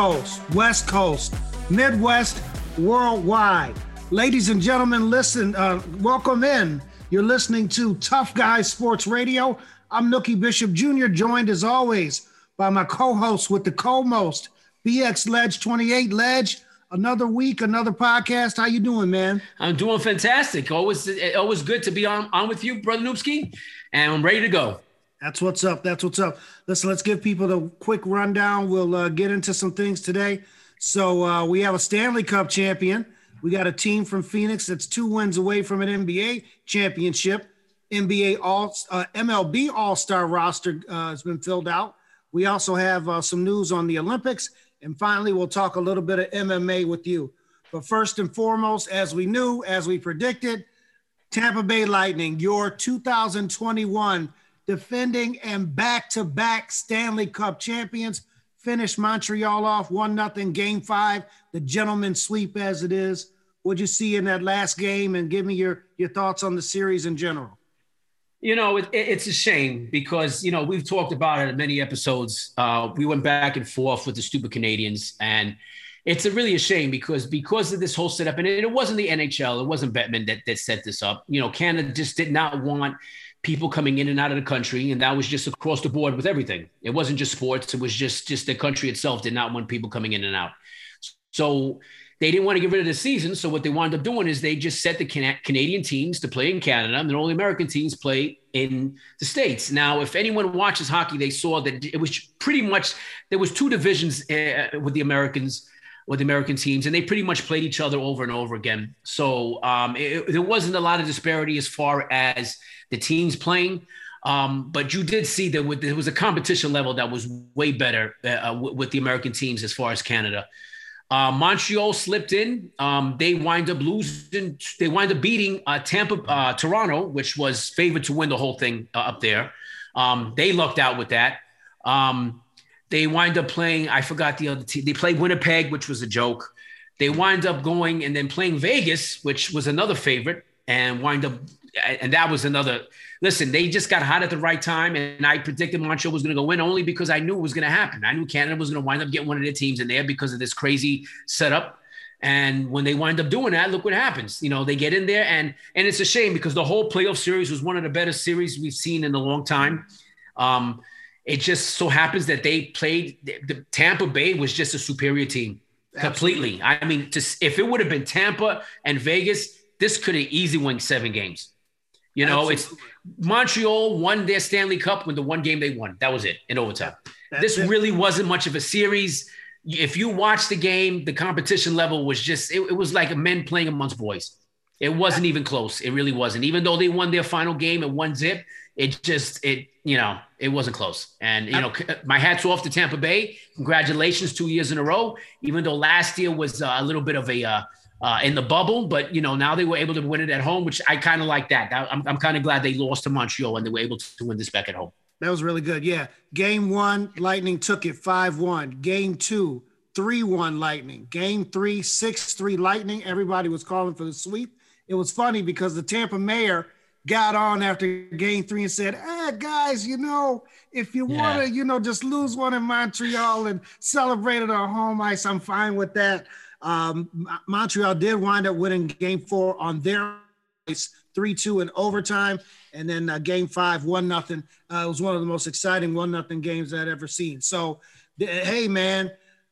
Coast, West Coast, Midwest, worldwide. Ladies and gentlemen, listen, uh, welcome in. You're listening to Tough Guys Sports Radio. I'm Nookie Bishop Jr., joined as always by my co-host with the co-most, BX Ledge 28. Ledge, another week, another podcast. How you doing, man? I'm doing fantastic. Always, always good to be on, on with you, brother Noobski, and I'm ready to go. That's what's up. That's what's up. Listen, let's give people the quick rundown. We'll uh, get into some things today. So uh, we have a Stanley Cup champion. We got a team from Phoenix that's two wins away from an NBA championship. NBA All uh, MLB All Star roster uh, has been filled out. We also have uh, some news on the Olympics, and finally, we'll talk a little bit of MMA with you. But first and foremost, as we knew, as we predicted, Tampa Bay Lightning, your 2021 defending and back-to-back Stanley Cup champions, finished Montreal off one nothing game five, the gentleman sweep as it is. What'd you see in that last game, and give me your your thoughts on the series in general. You know, it, it's a shame because you know we've talked about it in many episodes. Uh, we went back and forth with the stupid Canadians, and it's a really a shame because because of this whole setup, and it, it wasn't the NHL, it wasn't Bettman that that set this up. You know, Canada just did not want people coming in and out of the country and that was just across the board with everything. It wasn't just sports it was just just the country itself did not want people coming in and out. So they didn't want to get rid of the season so what they wound up doing is they just set the Can- canadian teams to play in canada and all the american teams play in the states. Now if anyone watches hockey they saw that it was pretty much there was two divisions uh, with the americans with the American teams, and they pretty much played each other over and over again. So um, it, there wasn't a lot of disparity as far as the teams playing. Um, but you did see that there was a competition level that was way better uh, with the American teams as far as Canada. Uh, Montreal slipped in. Um, they wind up losing. They wind up beating uh, Tampa, uh, Toronto, which was favored to win the whole thing uh, up there. Um, they lucked out with that. Um, they wind up playing, I forgot the other team. They played Winnipeg, which was a joke. They wind up going and then playing Vegas, which was another favorite, and wind up, and that was another. Listen, they just got hot at the right time, and I predicted Montreal was going to go win only because I knew it was going to happen. I knew Canada was going to wind up getting one of their teams in there because of this crazy setup. And when they wind up doing that, look what happens. You know, they get in there, and and it's a shame because the whole playoff series was one of the better series we've seen in a long time. Um, it just so happens that they played the Tampa Bay was just a superior team completely. I mean, to, if it would have been Tampa and Vegas, this could have easily won seven games. You know, Absolutely. it's Montreal won their Stanley Cup with the one game they won. That was it in overtime. That's this it. really wasn't much of a series. If you watch the game, the competition level was just it, it was like men playing amongst boys. It wasn't even close. It really wasn't. Even though they won their final game at one zip, it just it you know it wasn't close and you know my hats off to tampa bay congratulations two years in a row even though last year was uh, a little bit of a uh, uh, in the bubble but you know now they were able to win it at home which i kind of like that. I'm, I'm kind of glad they lost to montreal and they were able to win this back at home. That was really good yeah. Game one lightning took it 5-1 game two 3-1 lightning. Game three 6-3 lightning. Everybody was calling for the sweep. It was funny because the tampa mayor – got on after game three and said, "Hey guys, you know, if you yeah. want to, you know, just lose one in Montreal and celebrate it on home ice, I'm fine with that." Um, Montreal did wind up winning game four on their ice, three two in overtime, and then uh, game five one nothing. Uh, it was one of the most exciting one nothing games I'd ever seen. So, hey man,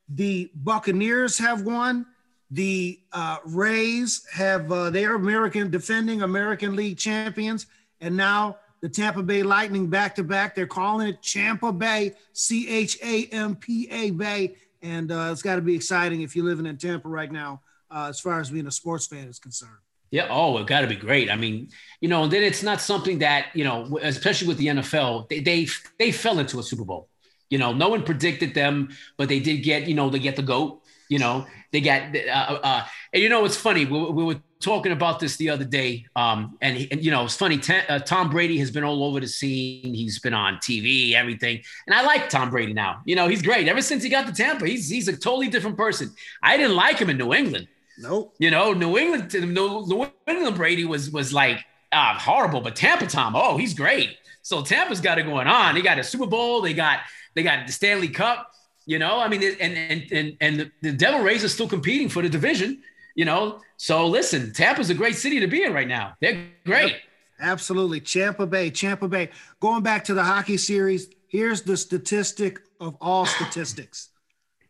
the Buccaneers have won. The uh, Rays have uh, they are American defending American League champions, and now the Tampa Bay Lightning back to back. They're calling it Champa Bay, C H A M P A Bay, and uh, it's got to be exciting if you're living in Tampa right now, uh, as far as being a sports fan is concerned. Yeah. Oh, it got to be great. I mean, you know, and then it's not something that you know, especially with the NFL, they they, they fell into a Super Bowl. You know, no one predicted them, but they did get, you know, they get the goat. You know, they got, uh, uh, uh, and you know, it's funny. We, we, were talking about this the other day. Um, and, and you know, it's funny. Uh, Tom Brady has been all over the scene. He's been on TV, everything. And I like Tom Brady now. You know, he's great. Ever since he got to Tampa, he's, he's a totally different person. I didn't like him in New England. Nope. You know, New England, New England Brady was, was like, uh, horrible, but Tampa Tom, oh, he's great. So Tampa's got it going on. They got a Super Bowl. They got, they got the Stanley Cup You know, I mean, and and and and the, the Devil Rays are still competing for the division. You know, so listen, Tampa's a great city to be in right now. They're great. Yep. Absolutely, Champa Bay, Champa Bay. Going back to the hockey series, here's the statistic of all statistics: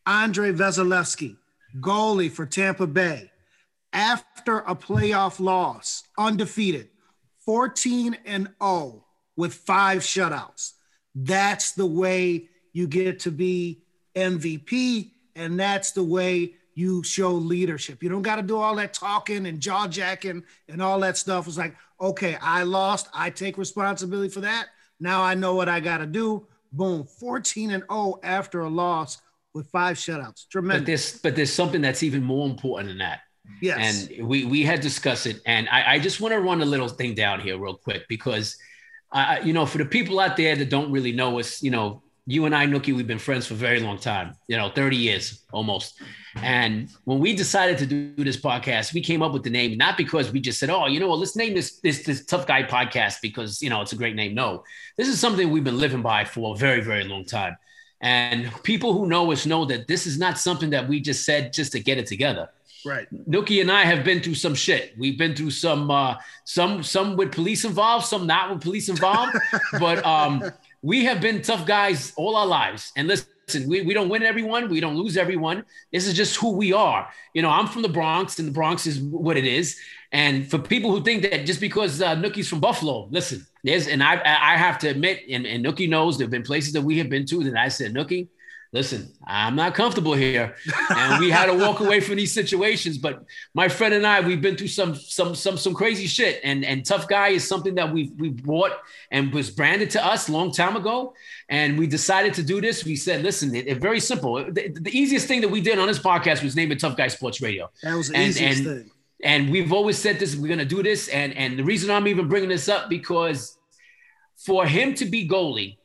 Andrei Vasilevskiy, goalie for Tampa Bay, after a playoff loss, undefeated, 14 and 0 with five shutouts. That's the way you get to be MVP, and that's the way you show leadership. You don't got to do all that talking and jaw jacking and all that stuff. It's like, okay, I lost. I take responsibility for that. Now I know what I got to do. Boom, 14 and 0 after a loss with five shutouts. Tremendous. But there's but there's something that's even more important than that. Yes. And we we had discussed it, and I, I just want to run a little thing down here real quick because, I, you know, for the people out there that don't really know us, you know, you and I, Nookie, we've been friends for a very long time, you know, 30 years almost. And when we decided to do this podcast, we came up with the name not because we just said, oh, you know what, let's name this this this tough guy podcast because you know it's a great name. No, this is something we've been living by for a very, very long time. And people who know us know that this is not something that we just said just to get it together. Right. Nookie and I have been through some shit. We've been through some uh some some with police involved, some not with police involved. but um we have been tough guys all our lives. And listen, we, we don't win everyone, we don't lose everyone. This is just who we are. You know, I'm from the Bronx, and the Bronx is what it is. And for people who think that just because uh, Nookie's from Buffalo, listen, there's and I I have to admit, and, and Nookie knows there have been places that we have been to that I said, Nookie, listen, I'm not comfortable here. And we had to walk away from these situations. But my friend and I, we've been through some some some some crazy shit. And and tough guy is something that we we bought and was branded to us a long time ago. And we decided to do this. We said, listen, it, it very simple. The, the, easiest thing that we did on this podcast was name it Tough Guy Sports Radio. That was the and, easiest and, thing. And we've always said this, we're gonna do this. And and the reason I'm even bringing this up because for him to be goalie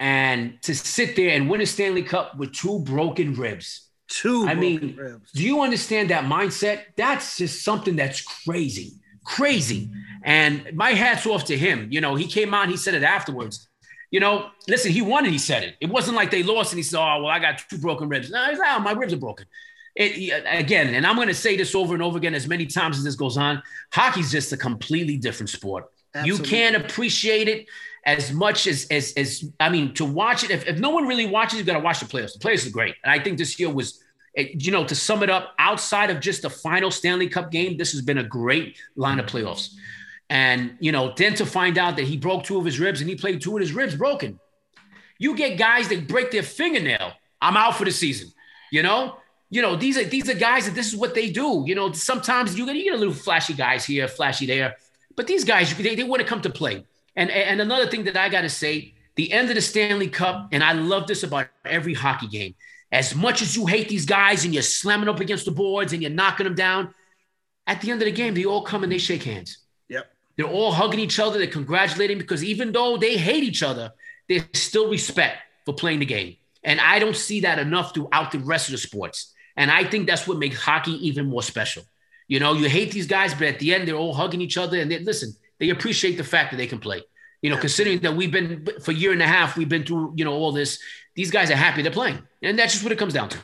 and to sit there and win a Stanley Cup with two broken ribs. Two I mean, ribs. do you understand that mindset? That's just something that's crazy, crazy. And my hat's off to him. You know, he came out, he said it afterwards. You know, listen, he won and he said it. It wasn't like they lost and he said, "Oh, well, I got two broken ribs." No, he's like, oh, my ribs are broken. It, again, and I'm going to say this over and over again as many times as this goes on. Hockey's just a completely different sport. Absolutely. You can't appreciate it as much as as as I mean to watch it. If, if no one really watches, you got to watch the playoffs. The players are great, and I think this year was. Eh, you know, to sum it up, outside of just the final Stanley Cup game, this has been a great line of playoffs. And, you know, then to find out that he broke two of his ribs and he played two of his ribs broken. You get guys that break their fingernail. I'm out for the season. You know, you know, these are these are guys that this is what they do. You know, sometimes you get, you get a little flashy guys here, flashy there, but these guys, they, they want to come to play. And, and another thing that I got to say, the end of the Stanley Cup, and I love this about every hockey game. As much as you hate these guys and you're slamming up against the boards and you're knocking them down, at the end of the game, they all come and they shake hands. Yep. They're all hugging each other. They're congratulating because even though they hate each other, there's still respect for playing the game. And I don't see that enough throughout the rest of the sports. And I think that's what makes hockey even more special. You know, you hate these guys, but at the end, they're all hugging each other. And they, listen, they appreciate the fact that they can play. You know, considering that we've been for a year and a half, we've been through, you know, all this. These guys are happy they're playing. And that's just what it comes down to.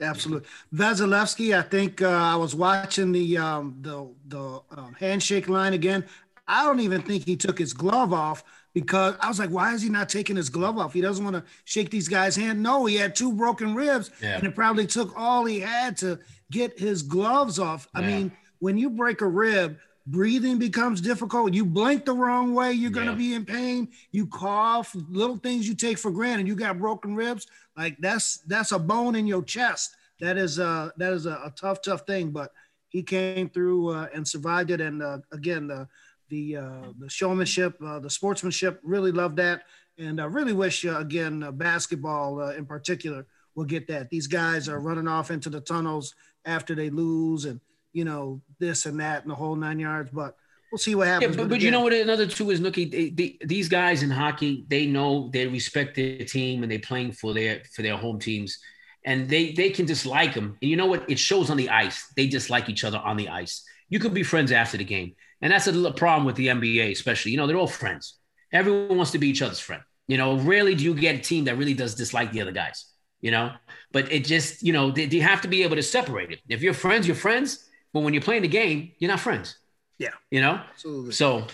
Absolutely. Vasilevskiy, I think uh, I was watching the um, the the um, handshake line again. I don't even think he took his glove off because I was like, why is he not taking his glove off? He doesn't want to shake these guys' hand. No, he had two broken ribs, yeah. and it probably took all he had to get his gloves off. Yeah. I mean, when you break a rib, breathing becomes difficult. You blink the wrong way, you're going to be in pain. You cough, little things you take for granted. You got broken ribs, like that's that's a bone in your chest. That is a that is a, a tough, tough thing. But he came through uh, and survived it. And uh, again, the the uh, the showmanship, uh, the sportsmanship, really love that. And I really wish uh, again uh, basketball in particular will get that. These guys are running off into the tunnels after they lose and you know, this and that and the whole nine yards. But we'll see what happens. Yeah, but, but you know what? Another two is Nookie. They, they, these guys in hockey, they know they respect their team and they're playing for their for their home teams, and they they can dislike them. And you know what? It shows on the ice. They dislike each other on the ice. You could be friends after the game, and that's a problem with the NBA, especially. You know, they're all friends. Everyone wants to be each other's friend. You know, rarely do you get a team that really does dislike the other guys. you know. But it just, you know, they, they have to be able to separate it. If you're friends, you're friends. But when you're playing the game, you're not friends. Yeah. You know? Absolutely. So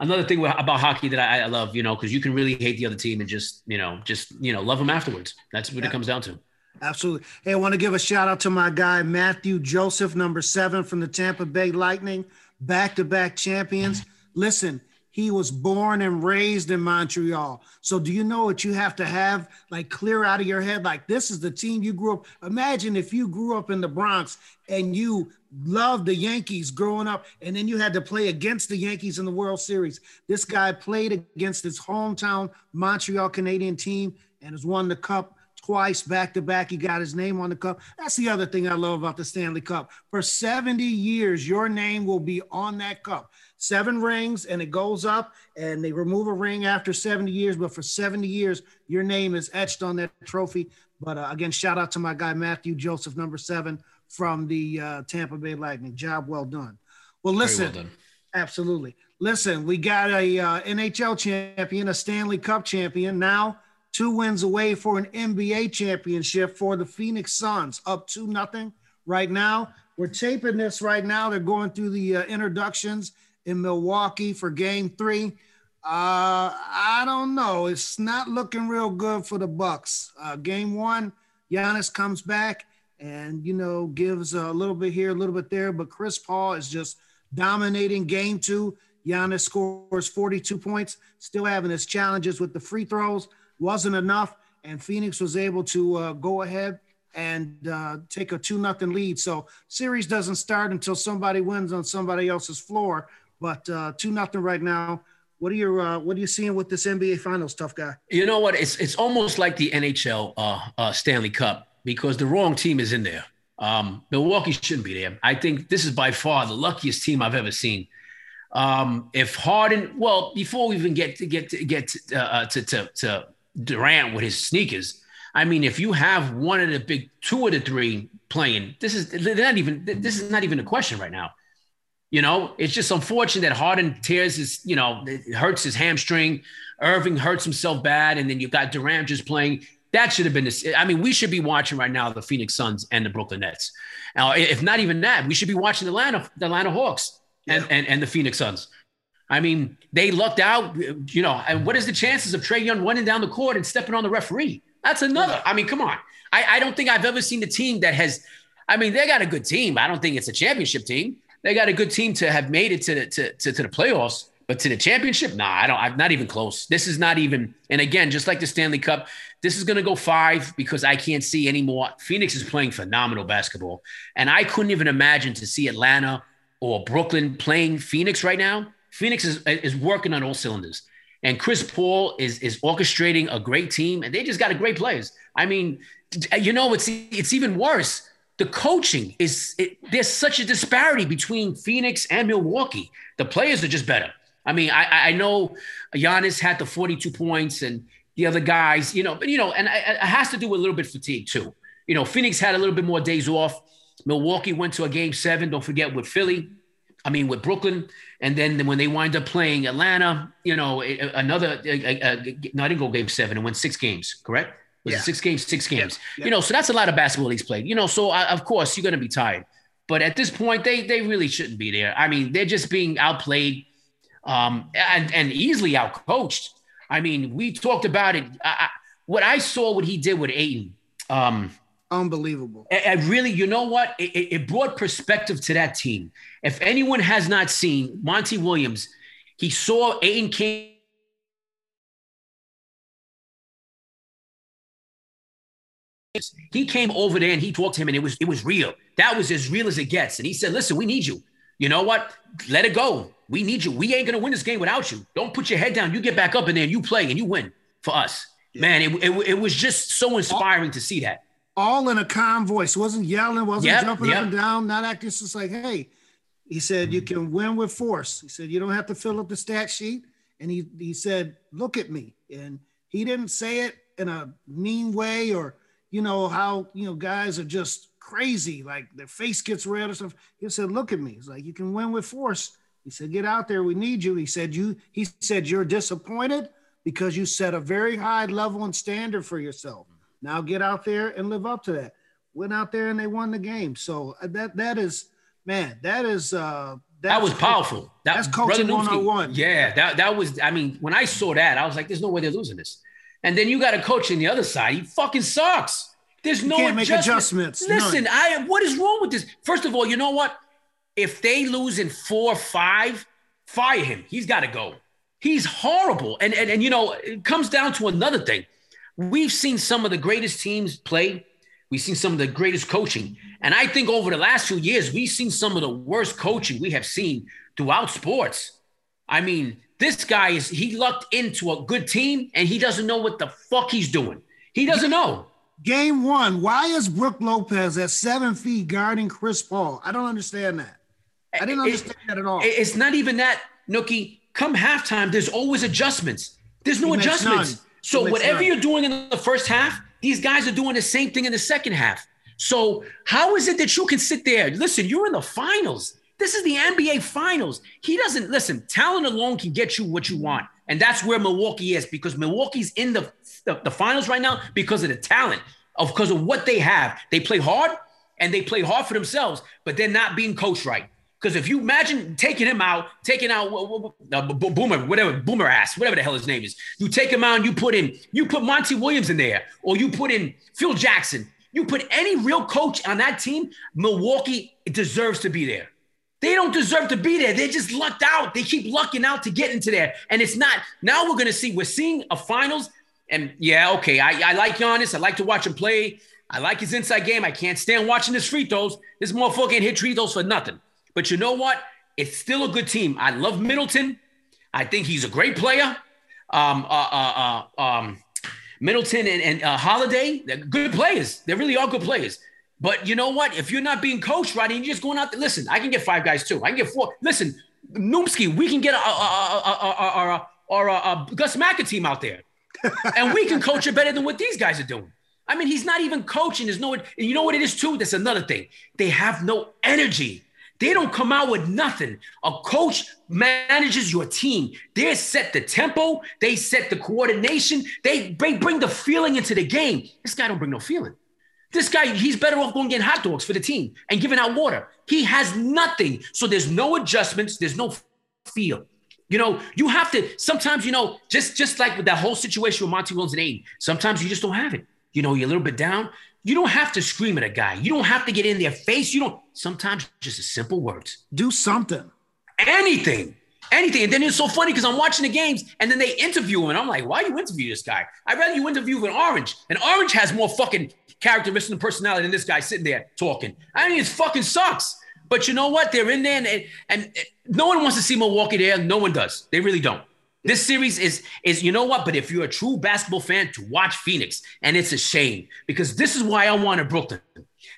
another thing about hockey that I, I love, you know, because you can really hate the other team and just, you know, just, you know, love them afterwards. That's what yeah. it comes down to. Absolutely. Hey, I want to give a shout out to my guy, Mathieu Joseph, number seven from the Tampa Bay Lightning, back to back champions. Listen, he was born and raised in Montreal. So do you know what you have to have like clear out of your head? Like this is the team you grew up. Imagine if you grew up in the Bronx and you loved the Yankees growing up, and then you had to play against the Yankees in the World Series. This guy played against his hometown Montreal Canadian team and has won the cup twice back to back. He got his name on the cup. That's the other thing I love about the Stanley Cup. For 70 years, your name will be on that cup seven rings and it goes up and they remove a ring after 70 years but for 70 years your name is etched on that trophy. But uh, again shout out to my guy Mathieu Joseph number seven from the uh, tampa bay lightning. Job well done. Well listen. well done. absolutely. Listen we got a uh, nhl champion a stanley cup champion now two wins away for an nba championship for the phoenix suns up two nothing right now. We're taping this right now. They're going through the uh, introductions in Milwaukee for game three. Uh, I don't know. It's not looking real good for the Bucks. Uh, game one, Giannis comes back and you know gives a little bit here, a little bit there, but Chris Paul is just dominating game two. Giannis scores 42 points, still having his challenges with the free throws. Wasn't enough, and Phoenix was able to uh, go ahead and uh, take a two nothing lead. So series doesn't start until somebody wins on somebody else's floor. But uh, two nothing right now. What are you uh, What are you seeing with this NBA Finals, tough guy? You know what? It's it's almost like the NHL uh, uh, Stanley Cup because the wrong team is in there. Um, Milwaukee shouldn't be there. I think this is by far the luckiest team I've ever seen. Um, if Harden, well, before we even get to get to get to, uh, uh, to, to, to Durant with his sneakers, I mean, if you have one of the big two of the three playing, this is not even this is not even a question right now. You know, it's just unfortunate that Harden tears his, you know, hurts his hamstring. Irving hurts himself bad, and then you've got Durant just playing. That should have been this. I mean, we should be watching right now the Phoenix Suns and the Brooklyn Nets. Now, if not even that, we should be watching the Atlanta, the Atlanta Hawks and, yeah. and, and the Phoenix Suns. I mean, they lucked out, you know. And what is the chances of Trae Young running down the court and stepping on the referee? That's another. I mean, come on. I, I don't think I've ever seen a team that has. I mean, they got a good team. I don't think it's a championship team they got a good team to have made it to the to, to, to the playoffs, but to the championship, nah, I don't. I'm not even close. This is not even. And again, just like the Stanley Cup, this is going to go five because I can't see anymore. Phoenix is playing phenomenal basketball, and I couldn't even imagine to see Atlanta or Brooklyn playing Phoenix right now. Phoenix is is working on all cylinders, and Chris Paul is is orchestrating a great team, and they just got a great players. I mean, you know, it's it's even worse the coaching is it, there's such a disparity between Phoenix and Milwaukee. The players are just better. I mean, I, I know Giannis had the 42 points and the other guys, you know, but you know, and it has to do with a little bit fatigue too. You know, Phoenix had a little bit more days off. Milwaukee went to a game seven. Don't forget with Philly. I mean, with Brooklyn, and then when they wind up playing Atlanta, you know, another. no, I didn't go game seven. It went six games, correct? Was yeah. six games? Six games. Yeah. You know, so that's a lot of basketball he's played. You know, so I, of course you're going to be tired. But at this point, they they really shouldn't be there. I mean, they're just being outplayed um, and and easily outcoached. I mean, we talked about it. I, what I saw, what he did with Ayton, um, unbelievable. I, I really, you know what? It, it brought perspective to that team. If anyone has not seen Monty Williams, he saw Ayton came He came over there and he talked to him, and it was it was real. That was as real as it gets. And he said, "Listen, we need you. You know what? Let it go. We need you. We ain't gonna win this game without you. Don't put your head down. You get back up in there and you play and you win for us." Yeah. Man, it, it, it was just so inspiring all, to see that. All in a calm voice, wasn't yelling, wasn't yep, jumping yep. up and down, not acting just like, "Hey." He said, "You can win with force." He said, "You don't have to fill up the stat sheet." And he he said, "Look at me." And he didn't say it in a mean way or you know, how, you know, guys are just crazy, like their face gets red or stuff. He said, look at me. He's like, you can win with force. He said, get out there. We need you. He said, you, he said, you're disappointed because you set a very high level and standard for yourself. Now get out there and live up to that. Went out there and they won the game. So uh, that that is man, that is uh that was powerful. That, that's coaching one on one. Yeah, that that was. I mean, when I saw that, I was like, "There's no way they're losing this." And then you got a coach on the other side. He fucking sucks. There's no can't adjustment. make adjustments. Listen, None. I what is wrong with this? First of all, you know what? If they lose in four, five, fire him. He's got to go. He's horrible. And, and and you know, it comes down to another thing. We've seen some of the greatest teams play. We've seen some of the greatest coaching. And I think over the last few years, we've seen some of the worst coaching we have seen throughout sports. I mean, this guy is he lucked into a good team and he doesn't know what the fuck he's doing. He doesn't know. Game one, why is Brook Lopez at seven feet guarding Chris Paul? I don't understand that. I didn't understand it, that at all. It's not even that, Nookie. Come halftime, there's always adjustments. There's no adjustments. So whatever none. you're doing in the first half, these guys are doing the same thing in the second half. So how is it that you can sit there? Listen, you're in the finals. This is the NBA finals. He doesn't listen. Talent alone can get you what you want. And that's where Milwaukee is because Milwaukee's in the, the, the finals right now because of the talent, of because of what they have. They play hard and they play hard for themselves, but they're not being coached right. Because if you imagine taking him out, taking out uh, Boomer, whatever Boomer ass, whatever the hell his name is, you take him out and you put in, you put Monty Williams in there, or you put in Phil Jackson. You put any real coach on that team, Milwaukee deserves to be there. They don't deserve to be there. They're just lucked out. They keep lucking out to get into there. And it's not, now we're going to see, we're seeing a finals. And yeah, okay, I, I like Giannis. I like to watch him play. I like his inside game. I can't stand watching his free throws. This motherfucker can't hit free throws for nothing. But you know what? It's still a good team. I love Middleton. I think he's a great player. Um, uh, uh, uh, um, Middleton and, and uh, Holiday, they're good players. They really are good players. But you know what? If you're not being coached right and you're just going out there, listen, I can get five guys too. I can get four. Listen, Noomski, we can get a, a, a, a, a Gus Macker team out there. and we can coach it better than what these guys are doing. I mean, he's not even coaching. There's no, and you know what it is too? That's another thing. They have no energy. They don't come out with nothing. A coach manages your team. They set the tempo. They set the coordination. They bring, bring the feeling into the game. This guy don't bring no feeling. This guy, he's better off going getting hot dogs for the team and giving out water. He has nothing. So there's no adjustments. There's no feel. You know, you have to sometimes, you know, just just like with that whole situation with Monty Williams and Ayton, sometimes you just don't have it. You know, you're a little bit down. You don't have to scream at a guy. You don't have to get in their face. You don't. Sometimes just a simple words. Do something. Anything. Anything. And then it's so funny because I'm watching the games and then they interview him. And I'm like, why you interview this guy? I'd rather you interview an Orange. And Orange has more fucking characteristics and personality than this guy sitting there talking. I mean, it fucking sucks. But you know what? They're in there and, and, and no one wants to see Milwaukee there. No one does. They really don't. This series is is you know what? But if you're a true basketball fan, to watch Phoenix, and it's a shame because this is why I wanted Brooklyn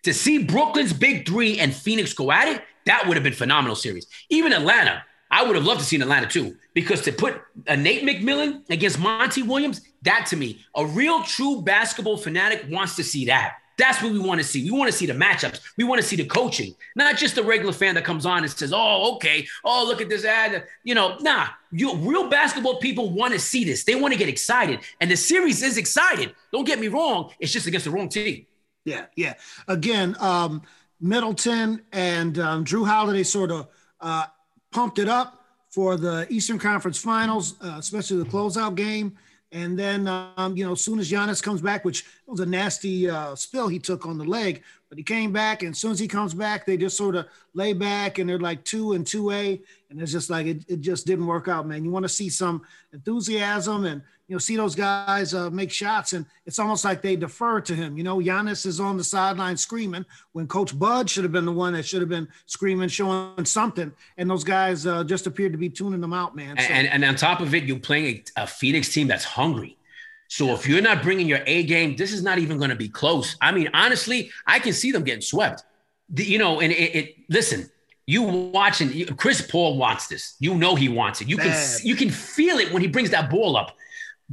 to see Brooklyn's big three and Phoenix go at it. That would have been phenomenal series. Even Atlanta, I would have loved to see Atlanta too because to put a Nate McMillan against Monty Williams, that to me, a real true basketball fanatic wants to see that. That's what we want to see. We want to see the matchups. We want to see the coaching, not just the regular fan that comes on and says, "Oh, okay. Oh, look at this ad." You know, nah. You real basketball people want to see this. They want to get excited, and the series is excited. Don't get me wrong. It's just against the wrong team. Yeah, yeah. Again, um, Middleton and um, Jrue Holiday sort of uh, pumped it up for the Eastern Conference Finals, uh, especially the closeout game. And then, um, you know, as soon as Giannis comes back, which was a nasty uh, spill he took on the leg, but he came back, and as soon as he comes back, they just sort of lay back and they're like two and two A, and it's just like it, it just didn't work out, man. You want to see some enthusiasm and you know see those guys uh, make shots, and it's almost like they defer to him. You know, Giannis is on the sideline screaming when Coach Bud should have been the one that should have been screaming, showing something, and those guys uh, just appeared to be tuning them out, man. So, and, and on top of it, you're playing a, a Phoenix team that's hungry. So if you're not bringing your A game, this is not even going to be close. I mean, honestly, I can see them getting swept. The, you know, and it, it listen, you watching Chris Paul wants this. You know he wants it. You Man. can you can feel it when he brings that ball up.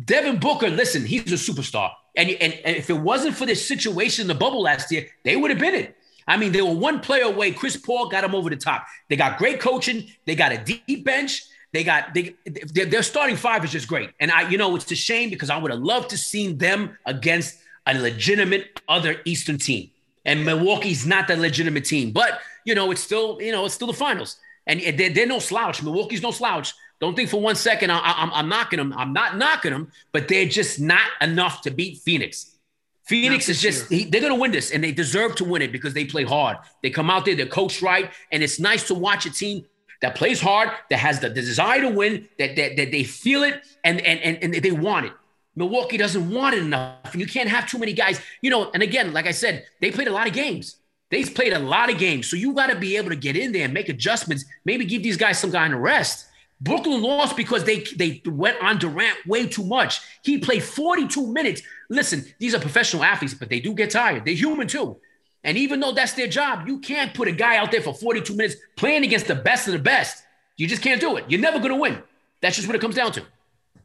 Devin Booker, listen, he's a superstar. And, and, and if it wasn't for this situation in the bubble last year, they would have been it. I mean, they were one player away. Chris Paul got him over the top. They got great coaching. They got a deep bench. They got they their, their starting five is just great. And I, you know, it's a shame because I would have loved to seen them against a legitimate other Eastern team. And Milwaukee's not that legitimate team, but you know, it's still, you know, it's still the finals. And they're, they're no slouch. Milwaukee's no slouch. Don't think for one second I, I'm, I'm knocking them. I'm not knocking them, but they're just not enough to beat Phoenix. Phoenix is just, he, they're going to win this and they deserve to win it because they play hard. They come out there, they're coached right. And it's nice to watch a team that plays hard, that has the, the desire to win, that, that, that they feel it and, and, and, and they want it. Milwaukee doesn't want it enough. And you can't have too many guys. You know, and again, like I said, they played a lot of games. They've played a lot of games. So you got to be able to get in there and make adjustments, maybe give these guys some kind of rest. Brooklyn lost because they they went on Durant way too much. He played 42 minutes. Listen, these are professional athletes, but they do get tired. They're human too. And even though that's their job, you can't put a guy out there for 42 minutes playing against the best of the best. You just can't do it. You're never going to win. That's just what it comes down to.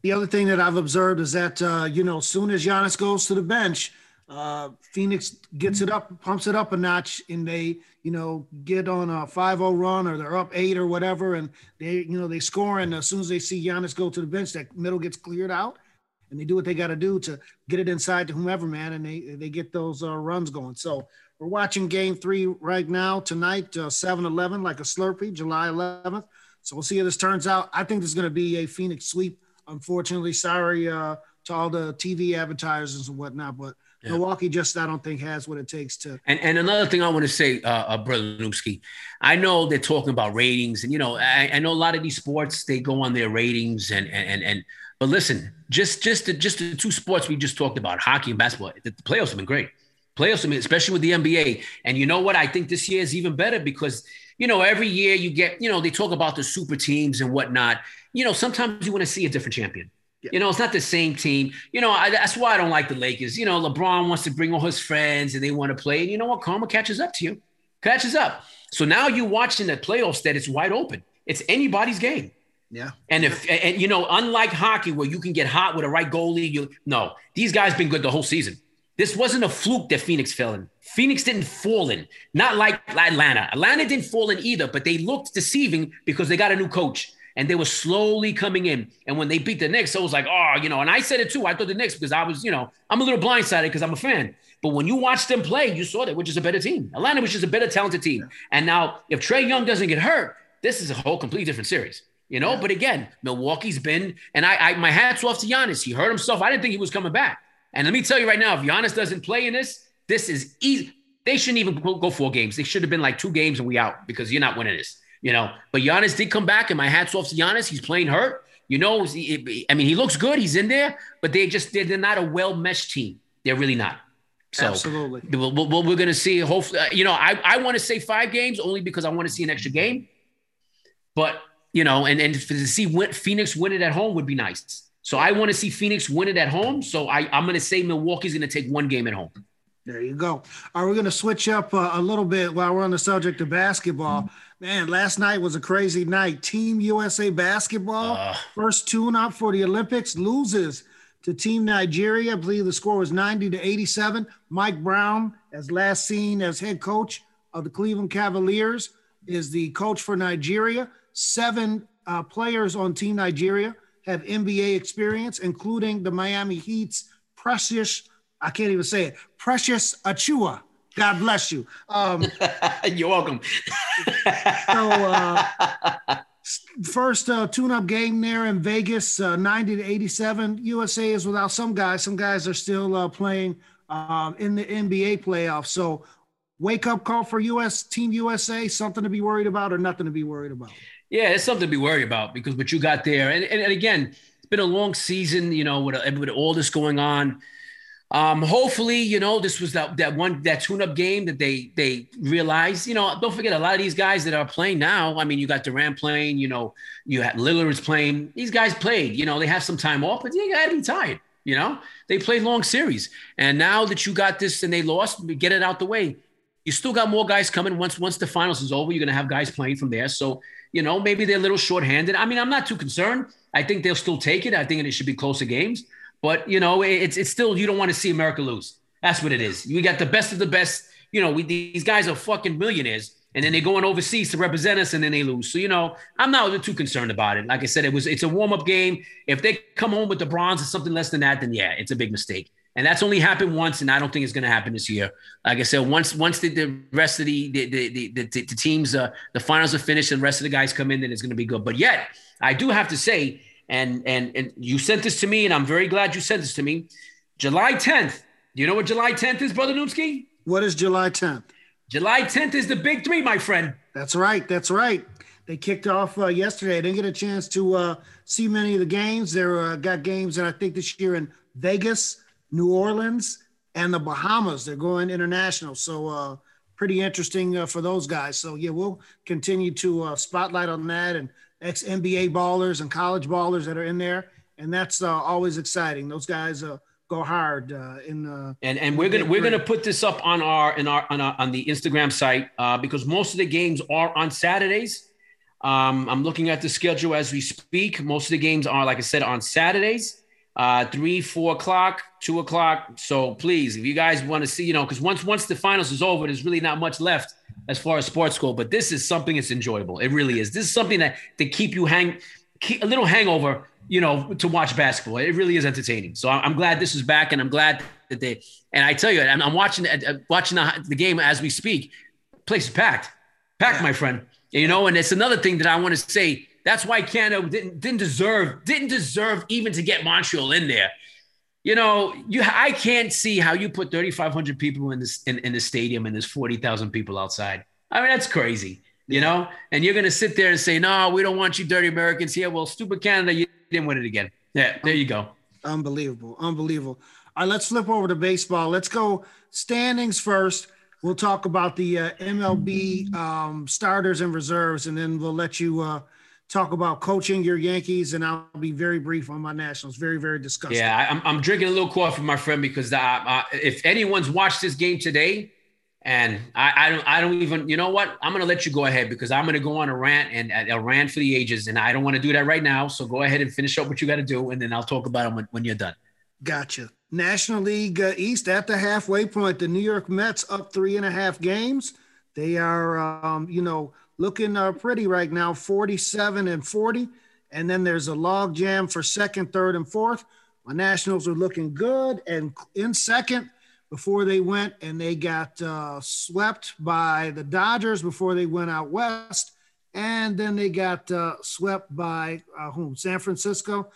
The other thing that I've observed is that uh, you know, as soon as Giannis goes to the bench, uh, Phoenix gets it up, pumps it up a notch, and they, you know, get on a 5-0 run or they're up eight or whatever, and they, you know, they score. And as soon as they see Giannis go to the bench, that middle gets cleared out, and they do what they got to do to get it inside to whomever, man, and they they get those uh, runs going. So we're watching Game Three right now tonight, uh, 7-Eleven, like a Slurpee, July 11th. So we'll see how this turns out. I think there's going to be a Phoenix sweep. Unfortunately, sorry uh, to all the TV advertisers and whatnot, but yeah. Milwaukee just I don't think has what it takes to. And and another thing I want to say, uh, uh, brother Newski, I know they're talking about ratings, and you know I, I, know a lot of these sports they go on their ratings and and and. and but listen, just just the, just the two sports we just talked about, hockey and basketball, the, the playoffs have been great. Playoffs, I mean, especially with the NBA. And you know what? I think this year is even better because you know every year you get you know they talk about the super teams and whatnot. You know sometimes you want to see a different champion. Yeah. You know, it's not the same team. You know, I, that's why I don't like the Lakers. You know, LeBron wants to bring all his friends and they want to play. And you know what? Karma catches up to you, catches up. So now you're watching the playoffs that it's wide open. It's anybody's game. Yeah. And if and you know, unlike hockey where you can get hot with a right goalie, you no, these guys been good the whole season. This wasn't a fluke that Phoenix fell in. Phoenix didn't fall in, not like Atlanta. Atlanta didn't fall in either, but they looked deceiving because they got a new coach and they were slowly coming in. And when they beat the Knicks, I was like, oh, you know, and I said it too. I thought the Knicks because I was, you know, I'm a little blindsided because I'm a fan. But when you watch them play, you saw that which is a better team. Atlanta, which is a better talented team. Yeah. And now, if Trae Young doesn't get hurt, this is a whole completely different series. You know, yeah. but again, Milwaukee's been, and I, I, my hats off to Giannis. He hurt himself. I didn't think he was coming back. And let me tell you right now, if Giannis doesn't play in this, this is easy. They shouldn't even go four games. They should have been like two games and we out because you're not winning this you know. But Giannis did come back, and my hats off to Giannis. He's playing hurt. You know, I mean, he looks good. He's in there, but they just they're not a well meshed team. They're really not. So Absolutely. What we're going to see, hopefully, uh, you know, I, I want to say five games only because I want to see an extra game. But you know, and and to see win, Phoenix win it at home would be nice. So I want to see Phoenix win it at home. So I, I'm going to say Milwaukee's going to take one game at home. There you go. All right, we're going to switch up uh, a little bit while we're on the subject of basketball. Mm-hmm. Man, last night was a crazy night. Team USA basketball, uh, first tune up for the Olympics, loses to Team Nigeria. I believe the score was 90 to 87. Mike Brown, as last seen as head coach of the Cleveland Cavaliers, is the coach for Nigeria. Seven uh, players on Team Nigeria have NBA experience, including the Miami Heat's Precious, I can't even say it, Precious Achiuwa. God bless you. Um, You're welcome. so, uh, first uh, tune-up game there in Vegas, uh, 90 to 87. USA is without some guys. Some guys are still uh, playing um, in the NBA playoffs. So, wake-up call for US Team USA. Something to be worried about, or nothing to be worried about? Yeah, it's something to be worried about because what you got there, and, and, and again, it's been a long season. You know, with, with all this going on. Um, hopefully, you know, this was that that one that tune-up game that they they realized. You know, don't forget a lot of these guys that are playing now. I mean, you got Durant playing. You know, you had Lillard's playing. These guys played. You know, they have some time off, but they got to be tired. You know, they played long series, and now that you got this and they lost, get it out the way. You still got more guys coming. Once once the finals is over, you're gonna have guys playing from there. So you know, maybe they're a little short-handed. I mean, I'm not too concerned. I think they'll still take it. I think it should be closer games. But you know, it's it's still you don't want to see America lose. That's what it is. We got the best of the best. You know, we, these guys are fucking millionaires, and then they're going overseas to represent us, and then they lose. So you know, I'm not too concerned about it. Like I said, it was it's a warm up game. If they come home with the bronze or something less than that, then yeah, it's a big mistake. And that's only happened once, and I don't think it's going to happen this year. Like I said, once once the, the rest of the the the, the, the, teams uh, the finals are finished and the rest of the guys come in, then it's going to be good. But yet, I do have to say, and and and you sent this to me, and I'm very glad you sent this to me. July 10th. Do you know what July 10th is, brother Noomski? What is July 10th? July 10th is the big three, my friend. That's right. That's right. They kicked off uh, yesterday. I didn't get a chance to uh, see many of the games. There uh, got games, and I think this year in Vegas, New Orleans, and the Bahamas. They're going international, so uh, pretty interesting uh, for those guys. So yeah, we'll continue to uh, spotlight on that and ex NBA ballers and college ballers that are in there, and that's always exciting. Those guys go hard uh, in uh, and and we're gonna we're gonna put this up on our in our on, our, on the Instagram site uh, because most of the games are on Saturdays. Um, I'm looking at the schedule as we speak. Most of the games are, like I said, on Saturdays, uh, three, four o'clock, two o'clock. So please, if you guys want to see, you know, because once once the finals is over, there's really not much left as far as sports go. But this is something that's enjoyable. It really is. This is something that to keep you hang, keep, a little hangover, you know, to watch basketball. It really is entertaining. So I'm glad this is back, and I'm glad that they. And I tell you, I'm, I'm watching uh, watching the, the game as we speak. Place is packed, packed, yeah. my friend. You know, and it's another thing that I want to say. That's why Canada didn't didn't deserve didn't deserve even to get Montreal in there. You know, you I can't see how you put 3,500 people in this in, in the stadium and there's 40,000 people outside. I mean, that's crazy. You know, and you're gonna sit there and say, "No, we don't want you, dirty Americans here." Well, stupid Canada, you didn't win it again. Yeah, there you go. Unbelievable, unbelievable. All right, let's flip over to baseball. Let's go standings first. We'll talk about the uh, MLB um, starters and reserves, and then we'll let you uh, talk about coaching your Yankees. And I'll be very brief on my Nationals. Very, very disgusting. Yeah, I'm, I'm drinking a little coffee, my friend, because I, if anyone's watched this game today, and I, I, don't, I don't even, you know what? I'm gonna let you go ahead because I'm gonna go on a rant and a rant for the ages, and I don't want to do that right now. So go ahead and finish up what you got to do, and then I'll talk about it when, when you're done. Gotcha. National League uh, East at the halfway point. The New York Mets up three and a half games. They are, um, you know, looking uh, pretty right now, 47 and 40. And then there's a log jam for second, third, and fourth. My Nationals are looking good and in second before they went, and they got uh, swept by the Dodgers before they went out west. And then they got uh, swept by uh, whom? San Francisco.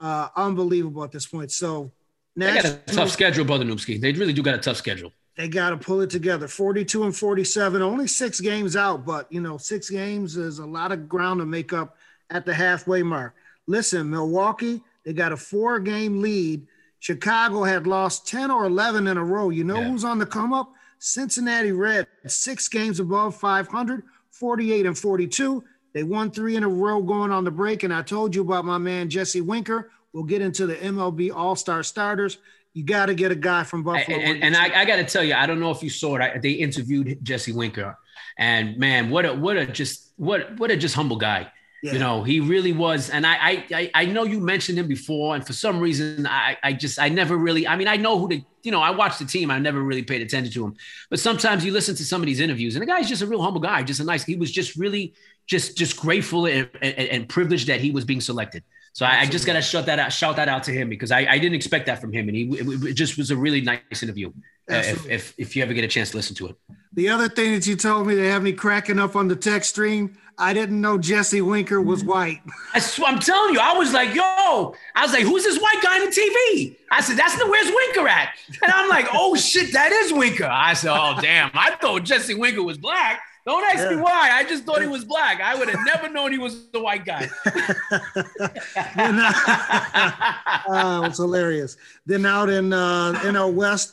Uh, unbelievable at this point. So they got a tough schedule, brother Noomski. They really do got a tough schedule. They got to pull it together. 42 and 47, only six games out, but you know, six games is a lot of ground to make up at the halfway mark. Listen, Milwaukee, they got a four game lead. Chicago had lost 10 or 11 in a row. You know yeah. who's on the come up? Cincinnati Red, six games above 500, 48 and 42. They won three in a row going on the break. And I told you about my man, Jesse Winker, We'll get into the MLB All Star starters. You got to get a guy from Buffalo. And, and, and I, I got to tell you, I don't know if you saw it. I, they interviewed Jesse Winker, and man, what a what a just what what a just humble guy. Yeah. You know, he really was. And I, I I know you mentioned him before, and for some reason, I I just I never really. I mean, I know who the you know I watched the team. I never really paid attention to him, but sometimes you listen to some of these interviews, and the guy's just a real humble guy, just a nice. He was just really just just grateful and, and, and privileged that he was being selected. So I, I, just gotta shout that out, shout that out to him because I, I didn't expect that from him, and he it, it just was a really nice interview. Uh, if, if if you ever get a chance to listen to it. The other thing that you told me to have me cracking up on the text stream, I didn't know Jesse Winker was white. I, am telling you, I was like, yo, I was like, who's this white guy on the TV? I said, that's the where's Winker at? And I'm like, oh shit, that is Winker. I said, oh damn, I thought Jesse Winker was black. Don't ask yeah. me why. I just thought he was black. I would have never known he was the white guy. oh, it's hilarious. Then out in uh, NL West,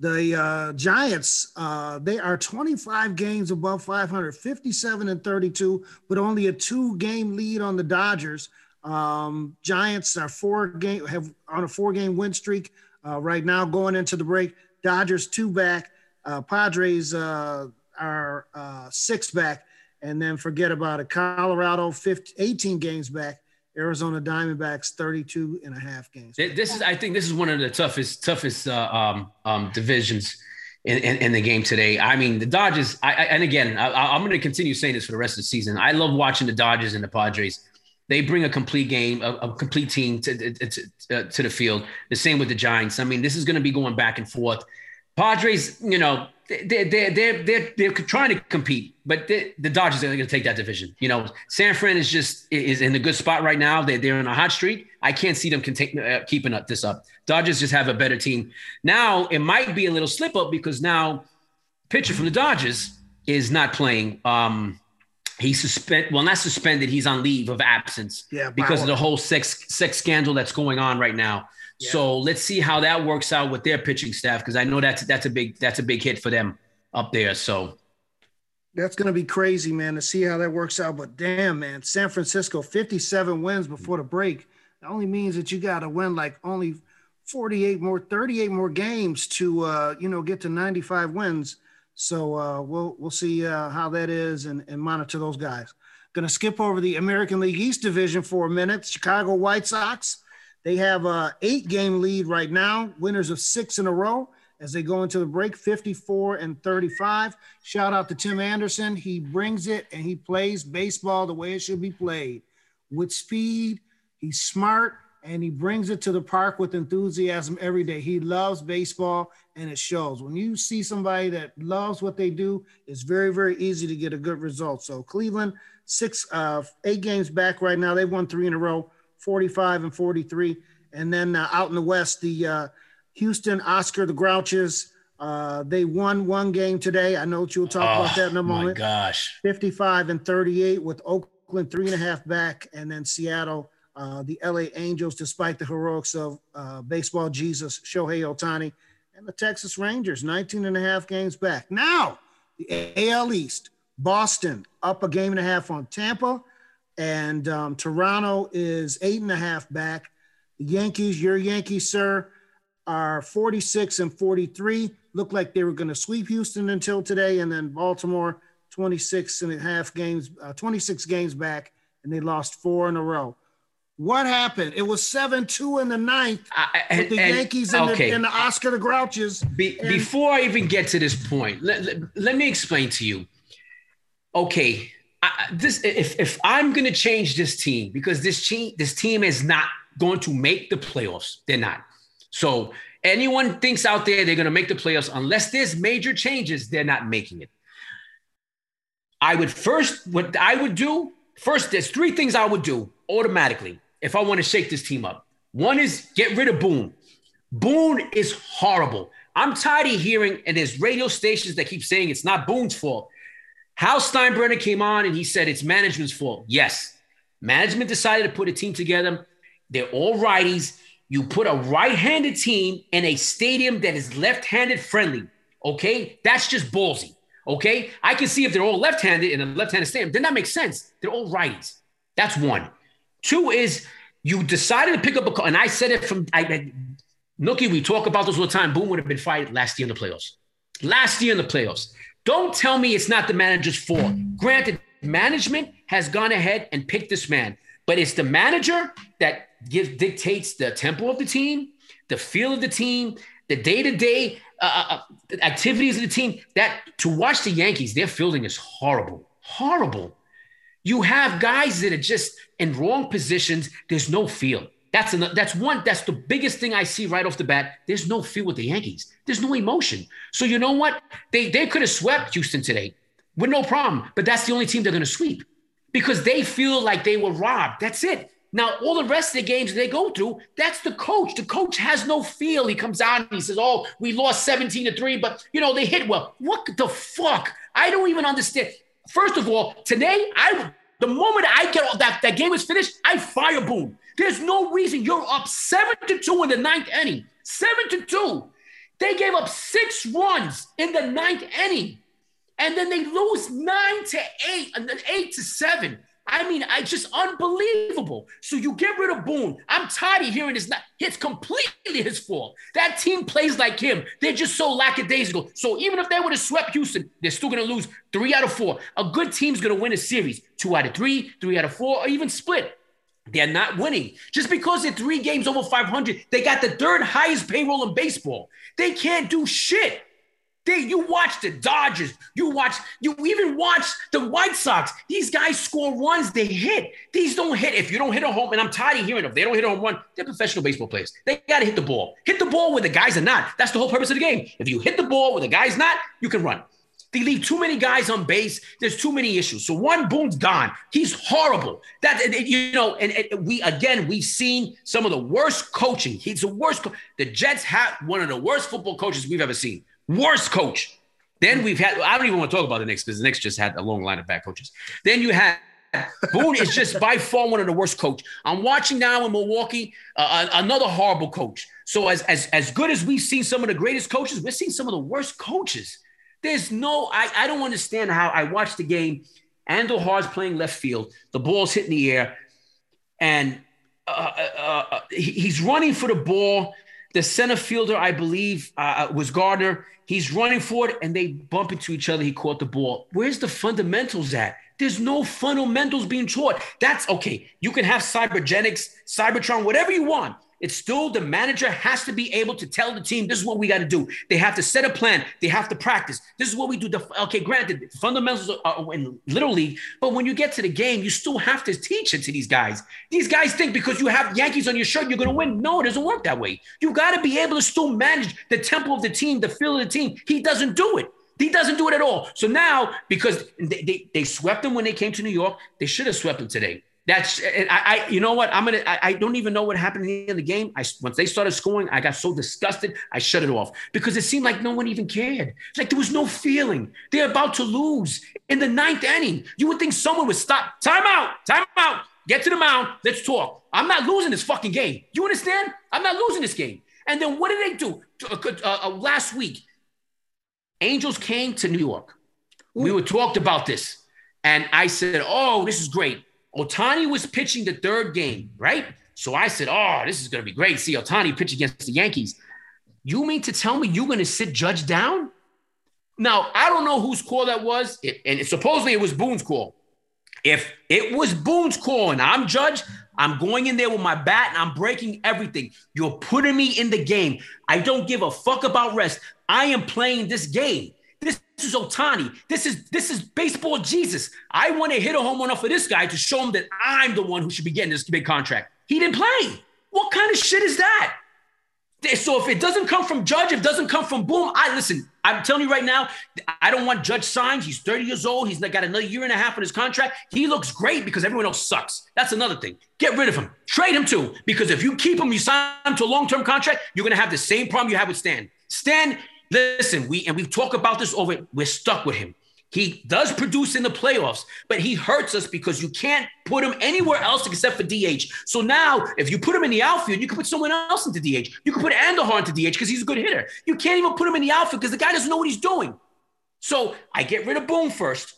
the uh, Giants, uh, they are 25 games above 500, 57 and 32, but only a two game lead on the Dodgers. Um, Giants are four game have on a four game win streak uh, right now going into the break. Dodgers two back. Uh, Padres uh, are uh, six back, and then forget about it. Colorado 15, 18 games back. Arizona Diamondbacks 32 and a half games. This is, I think, this is one of the toughest, toughest uh, um, um, divisions in, in, in, the game today. I mean, the Dodgers. I, I and again, I, am going to continue saying this for the rest of the season. I love watching the Dodgers and the Padres. They bring a complete game, a, a complete team to, to, uh, to the field. The same with the Giants. I mean, this is going to be going back and forth. Padres, you know, they're, they're, they're, they're, they're trying to compete, but the Dodgers are going to take that division. You know, San Fran is just is in a good spot right now. They're, they're in a hot streak. I can't see them contain, uh, keeping up this up. Dodgers just have a better team. Now, it might be a little slip up because now pitcher from the Dodgers is not playing. Um, he's suspended. Well, not suspended. He's on leave of absence. Yeah, because of the whole sex sex scandal that's going on right now. Yeah. So let's see how that works out with their pitching staff because I know that's that's a big that's a big hit for them up there. So that's going to be crazy, man, to see how that works out. But damn, man, San Francisco 57 wins before the break. That only means that you got to win like only 48 more, 38 more games to uh, you know get to 95 wins. So uh, we'll we'll see uh, how that is and, and monitor those guys. Going to skip over the American League East division for a minute. Chicago White Sox, they have a eight game lead right now, winners of six in a row as they go into the break, 54 and 35. Shout out to Tim Anderson. He brings it and he plays baseball the way it should be played with speed. He's smart and he brings it to the park with enthusiasm every day. He loves baseball and it shows. When you see somebody that loves what they do, it's very, very easy to get a good result. So Cleveland, six, uh, eight games back right now. They've won three in a row, 45 and 43. And then uh, out in the West, the uh, Houston, Oscar, the Grouches, uh, they won one game today. I know that you'll talk oh, about that in a moment. My gosh. 55 and 38 with Oakland three and a half back, and then Seattle – uh, the LA Angels, despite the heroics of uh, baseball Jesus Shohei Ohtani, and the Texas Rangers, 19 and a half games back. Now, the AL East, Boston up a game and a half on Tampa, and um, Toronto is eight and a half back. The Yankees, your Yankees, sir, are 46 and 43. Looked like they were going to sweep Houston until today, and then Baltimore, 26 and a half games, uh, 26 games back, and they lost four in a row. What happened? It was seven two in the ninth I, and, with the and, Yankees and, okay. the, and, the, Oscar the Grouches. Be, before I even get to this point, let, let, let me explain to you. Okay, I, this if if I'm going to change this team because this team this team is not going to make the playoffs. They're not. So anyone thinks out there they're going to make the playoffs unless there's major changes, they're not making it. I would first what I would do first. There's three things I would do automatically if I want to shake this team up. One is get rid of Boone. Boone is horrible. I'm tired of hearing, and there's radio stations that keep saying it's not Boone's fault. Hal Steinbrenner came on and he said it's management's fault. Yes, management decided to put a team together. They're all righties. You put a right-handed team in a stadium that is left-handed friendly. Okay, that's just ballsy. Okay, I can see if they're all left-handed in a left-handed stadium, then that makes sense. They're all righties. That's one. Two is you decided to pick up a call, and I said it from I, Nookie, we talk about this all the time. Boone would have been fired last year in the playoffs. Last year in the playoffs. Don't tell me it's not the manager's fault. Granted, management has gone ahead and picked this man, but it's the manager that gives dictates the tempo of the team, the feel of the team, the day-to-day uh, uh, activities of the team. That to watch the Yankees, their fielding is horrible, horrible. You have guys that are just in wrong positions. There's no feel. That's an, that's one. That's the biggest thing I see right off the bat. There's no feel with the Yankees. There's no emotion. So you know what? They they could have swept Houston today with no problem. But that's the only team they're going to sweep because they feel like they were robbed. That's it. Now, all the rest of the games they go through, that's the coach. The coach has no feel. He comes out and he says, Oh, we lost 17 to 3, but you know, they hit well. What the fuck? I don't even understand. First of all, today, I the moment I get that that game is finished, I fire Boone. There's no reason you're up seven to two in the ninth inning. Seven to two. They gave up six runs in the ninth inning, and then they lose nine to eight and then eight to seven. I mean, I just unbelievable. So you get rid of Boone. I'm tired of hearing it's Not it's completely his fault. That team plays like him. They're just so lackadaisical. So even if they would have swept Houston, they're still going to lose three out of four. A good team's going to win a series, two out of three, three out of four, or even split. They're not winning. Just because they're three games over 500, they got the third highest payroll in baseball. They can't do shit. They, you watch the Dodgers, you watch, you even watch the White Sox. These guys score runs, they hit. These don't hit. If you don't hit a home, and I'm tired of hearing them, they don't hit a home run. They're professional baseball players. They got to hit the ball. Hit the ball where the guys are not. That's the whole purpose of the game. If you hit the ball where the guy's not, you can run. They leave too many guys on base. There's too many issues. So one Boone's gone. He's horrible. That you know, and, and, we again we've seen some of the worst coaching. He's the worst. Co- the Jets have one of the worst football coaches we've ever seen. Worst coach. Then we've had. I don't even want to talk about the Knicks because the Knicks just had a long line of bad coaches. Then you had Boone is just by far one of the worst coach. I'm watching now in Milwaukee uh, another horrible coach. So as as as good as we've seen some of the greatest coaches, we're seeing some of the worst coaches. There's no, I, I don't understand how I watched the game. Andujar's playing left field. The ball's hitting the air. And uh, uh, uh, he's running for the ball. The center fielder, I believe, uh, uh, was Gardner. He's running for it, and they bump into each other. He caught the ball. Where's the fundamentals at? There's no fundamentals being taught. That's okay. You can have cybergenics, Cybertron, whatever you want. It's still the manager has to be able to tell the team this is what we got to do. They have to set a plan. They have to practice. This is what we do. The, okay, granted, fundamentals are in little league, but when you get to the game, you still have to teach it to these guys. These guys think because you have Yankees on your shirt, you're going to win. No, it doesn't work that way. You got to be able to still manage the tempo of the team, the feel of the team. He doesn't do it. He doesn't do it at all. So now, because they, they, they swept them when they came to New York, they should have swept them today. That's I, I you know what I'm gonna I, I, don't even know what happened in the game. I once they started scoring, I got so disgusted, I shut it off because it seemed like no one even cared. It's like there was no feeling. They're about to lose in the ninth inning. You would think someone would stop. Time out. Time out. Get to the mound. Let's talk. I'm not losing this fucking game. You understand? I'm not losing this game. And then what did they do uh, uh, uh, last week? Angels came to New York. We were talked about this, and I said, "Oh, this is great." Ohtani was pitching the third game, right? So I said, Oh, this is going to be great. See Ohtani pitch against the Yankees. You mean to tell me you're going to sit Judge down? Now, I don't know whose call that was, it, and supposedly it was Boone's call. If it was Boone's call and I'm Judge, I'm going in there with my bat and I'm breaking everything. You're putting me in the game. I don't give a fuck about rest. I am playing this game. This is Ohtani. This is this is baseball Jesus. I want to hit a home run off of this guy to show him that I'm the one who should be getting this big contract. He didn't play. What kind of shit is that? So if it doesn't come from Judge, if it doesn't come from Boone, I listen. I'm telling you right now, I don't want Judge signed. He's 30 years old. He's got another year and a half on his contract. He looks great because everyone else sucks. That's another thing. Get rid of him. Trade him too. Because if you keep him, you sign him to a long-term contract, you're gonna have the same problem you have with Stan. Stan Listen, we and we've talked about this over. We're stuck with him. He does produce in the playoffs, but he hurts us because you can't put him anywhere else except for DH. So now, if you put him in the outfield, you can put someone else into DH. You can put Andujar into DH because he's a good hitter. You can't even put him in the outfield because the guy doesn't know what he's doing. So I get rid of Boone first,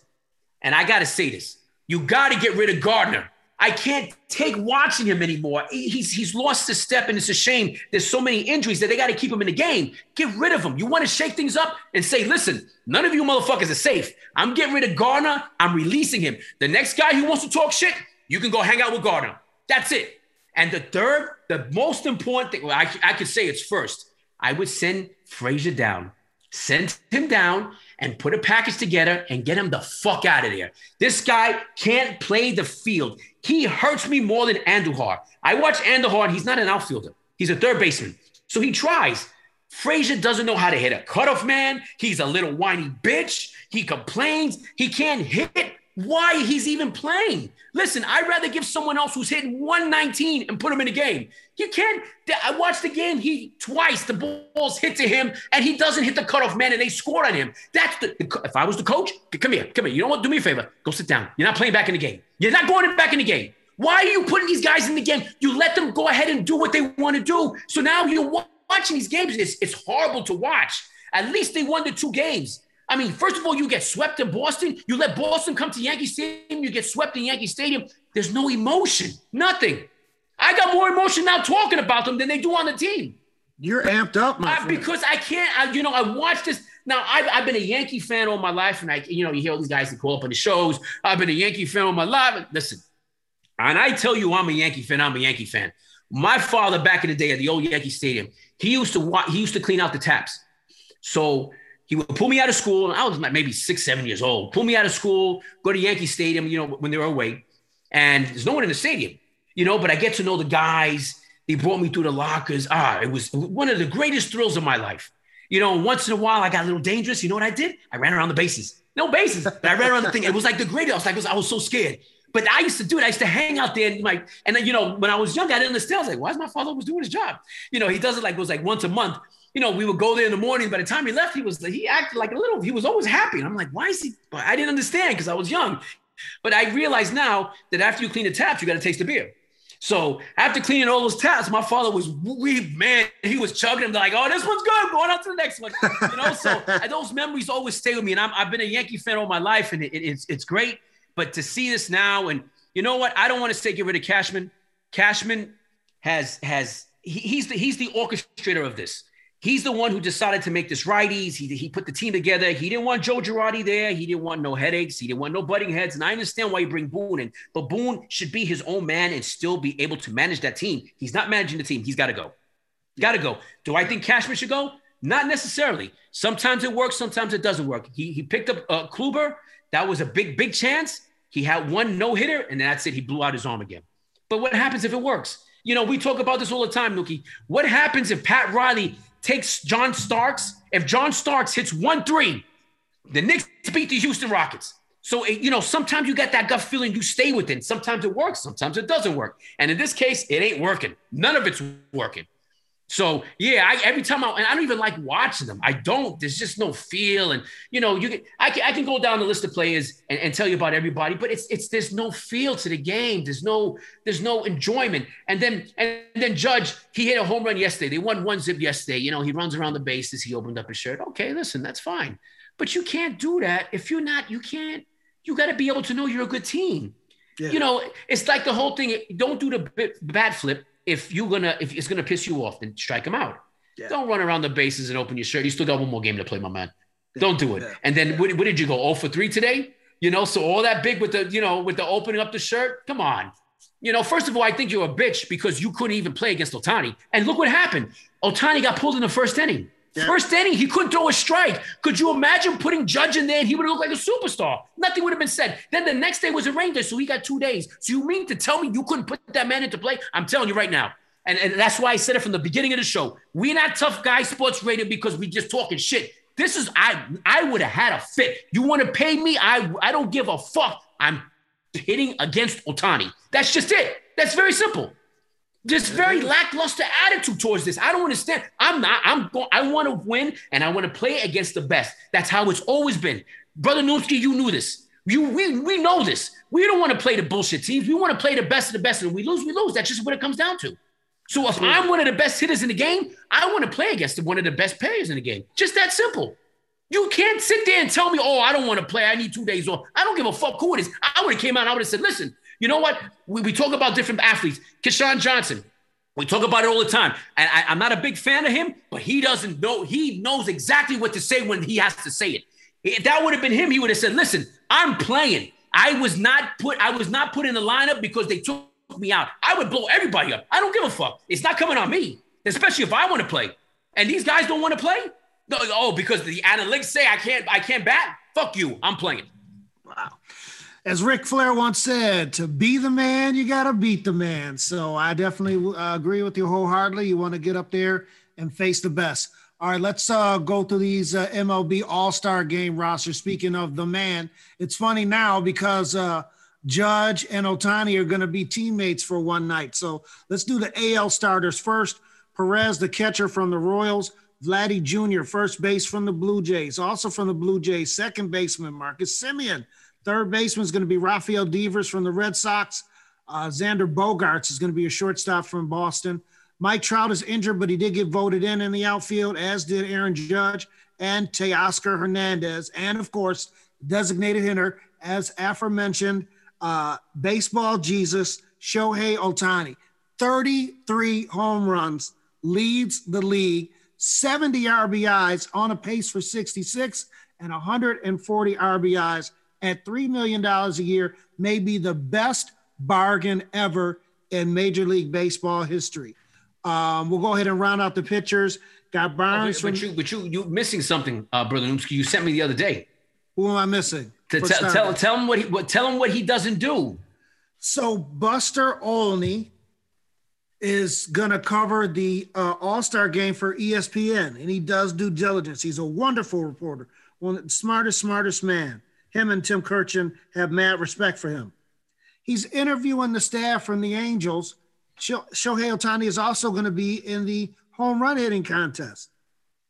and I got to say this: you got to get rid of Gardner. I can't take watching him anymore. He's he's lost his step, and it's a shame. There's so many injuries that they got to keep him in the game. Get rid of him. You want to shake things up and say, listen, none of you motherfuckers are safe. I'm getting rid of Garner. I'm releasing him. The next guy who wants to talk shit, you can go hang out with Garner. That's it. And the third, the most important thing, well, I, I could say it's first. I would send Frazier down, send him down, and put a package together and get him the fuck out of there. This guy can't play the field. He hurts me more than Andujar. I watch Andujar and he's not an outfielder. He's a third baseman. So he tries. Frazier doesn't know how to hit a cutoff man. He's a little whiny bitch. He complains. He can't hit why he's even playing. Listen, I'd rather give someone else who's hitting 119 and put him in a game. You can't. I watched the game. He twice the balls hit to him, and he doesn't hit the cutoff man, and they scored on him. That's the. If I was the coach, come here, come here. You know what? Do me a favor. Go sit down. You're not playing back in the game. You're not going back in the game. Why are you putting these guys in the game? You let them go ahead and do what they want to do. So now you're watching these games. It's, it's horrible to watch. At least they won the two games. I mean, first of all, you get swept in Boston. You let Boston come to Yankee Stadium. You get swept in Yankee Stadium. There's no emotion, nothing. I got more emotion now talking about them than they do on the team. You're amped up, my I, Because I can't, I, you know, I watched this. Now, I've, I've been a Yankee fan all my life, and I, you know, you hear all these guys that call up on the shows. I've been a Yankee fan all my life. Listen, and I tell you, I'm a Yankee fan. I'm a Yankee fan. My father, back in the day at the old Yankee Stadium, he used to watch, he used to clean out the taps. So He would pull me out of school, and I was like maybe six, seven years old. Pull me out of school, go to Yankee Stadium, you know, when they were away, and there's no one in the stadium, you know. But I get to know the guys. They brought me through the lockers. Ah, it was one of the greatest thrills of my life. You know, once in a while I got a little dangerous. You know what I did? I ran around the bases. No bases, but I ran around the thing. It was like the greatest. I was like, I was, I was so scared. But I used to do it. I used to hang out there and like, and then you know, when I was young, I didn't understand. I was like, why is my father always doing his job? You know, he does it like it was like once a month you know, we would go there in the morning. By the time he left, he was he acted like a little. He was always happy, and I'm like, why is he? I didn't understand because I was young, but I realize now that after you clean the taps, you got to taste the beer. So after cleaning all those taps, my father was we man, he was chugging them like, oh, this one's good. Going on to the next one, you know. so those memories always stay with me, and i have been a Yankee fan all my life, and it, it, it's it's great. But to see this now, and you know what, I don't want to say get rid of Cashman. Cashman has has he, he's the he's the orchestrator of this. He's the one who decided to make this righties. He, he put the team together. He didn't want Joe Girardi there. He didn't want no headaches. He didn't want no butting heads. And I understand why you bring Boone in, but Boone should be his own man and still be able to manage that team. He's not managing the team. He's got to go. Got to go. Do I think Cashman should go? Not necessarily. Sometimes it works. Sometimes it doesn't work. He, he picked up uh, Kluber. That was a big, big chance. He had one no hitter, and that's it. He blew out his arm again. But what happens if it works? You know, we talk about this all the time, Nookie. What happens if Pat Riley takes John Starks, if John Starks hits 1 3, the Knicks beat the Houston Rockets. So, you know, sometimes you get that gut feeling you stay with it. Sometimes it works, sometimes it doesn't work. And in this case, it ain't working. None of it's working. So yeah, I, every time I and I don't even like watching them. I don't. There's just no feel, and you know, you can I can, I can go down the list of players and, and tell you about everybody, but it's it's there's no feel to the game. There's no there's no enjoyment. And then and then Judge, he hit a home run yesterday. They won one zip yesterday. You know, he runs around the bases. He opened up his shirt. Okay, listen, that's fine, but you can't do that if you're not. You can't. You got to be able to know you're a good team. Yeah. You know, it's like the whole thing. Don't do the bat flip if you're gonna if it's gonna piss you off, then strike him out. Yeah. Don't run around the bases and open your shirt. You still got one more game to play, my man. Yeah. Don't do it. Yeah. And then what, what, did you go? Oh for three today? You know, so all that big with the you know with the opening up the shirt. Come on. You know, first of all, I think you're a bitch because you couldn't even play against Ohtani. And look what happened. Ohtani got pulled in the first inning. Yeah. First inning, he couldn't throw a strike. Could you imagine putting Judge in there and he would looked like a superstar? Nothing would have been said. Then the next day was a rain day, so he got two days. So you mean to tell me you couldn't put that man into play? I'm telling you right now. And, and that's why I said it from the beginning of the show. We're not tough guy sports radio because we just talking shit. This is I I would have had a fit. You want to pay me? I I don't give a fuck. I'm hitting against Ohtani. That's just it. That's very simple. This mm-hmm. very lackluster attitude towards this. I don't understand. I'm not. I'm going. I want to win, and I want to play against the best. That's how it's always been, brother Newski. You knew this. You we we know this. We don't want to play the bullshit teams. We want to play the best of the best, and we lose. We lose. That's just what it comes down to. So if mm-hmm. I'm one of the best hitters in the game, I want to play against one of the best players in the game. Just that simple. You can't sit there and tell me, oh, I don't want to play. I need two days off. I don't give a fuck who it is. I would have came out and I would have said, listen, you know what? We, we talk about different athletes. Keyshawn Johnson, we talk about it all the time. And I, am not a big fan of him, but he doesn't know. He knows exactly what to say when he has to say it. If that would have been him, he would have said, listen, I'm playing. I was not put, I was not put in the lineup because they took me out. I would blow everybody up. I don't give a fuck. It's not coming on me, especially if I want to play. And these guys don't want to play. No, oh, because the analytics say I can't, I can't bat. Fuck you. I'm playing. As Ric Flair once said, to be the man, you got to beat the man. So I definitely uh, agree with you wholeheartedly. You want to get up there and face the best. All right, let's uh, go through these uh, MLB All Star Game rosters. Speaking of the man, it's funny now because uh, Judge and Ohtani are going to be teammates for one night. So let's do the AL starters first. Perez, the catcher from the Royals. Vladdy Jr., first base from the Blue Jays. Also from the Blue Jays, second baseman Marcus Semien. Third baseman is going to be Rafael Devers from the Red Sox. Uh, Xander Bogaerts is going to be a shortstop from Boston. Mike Trout is injured, but he did get voted in in the outfield, as did Aaron Judge and Teoscar Hernandez. And of course, designated hitter, as aforementioned, uh, baseball Jesus, Shohei Ohtani. 33 home runs, leads the league, 70 RBIs on a pace for 66, and 140 RBIs at $3 million a year may be the best bargain ever in Major League Baseball history. Um, we'll go ahead and round out the pitchers. Got Barnes. But, from, you, but you, you missing something, uh, brother Noomski. You sent me the other day. Who am I missing? To tell, tell, tell him what he what, tell him what he doesn't do. So Buster Olney is gonna cover the uh, All Star game for ESPN, and he does due diligence. He's a wonderful reporter, one of the smartest, smartest man. Him and Tim Kurkjian have mad respect for him. He's interviewing the staff from the Angels. Shohei Ohtani is also going to be in the home run hitting contest.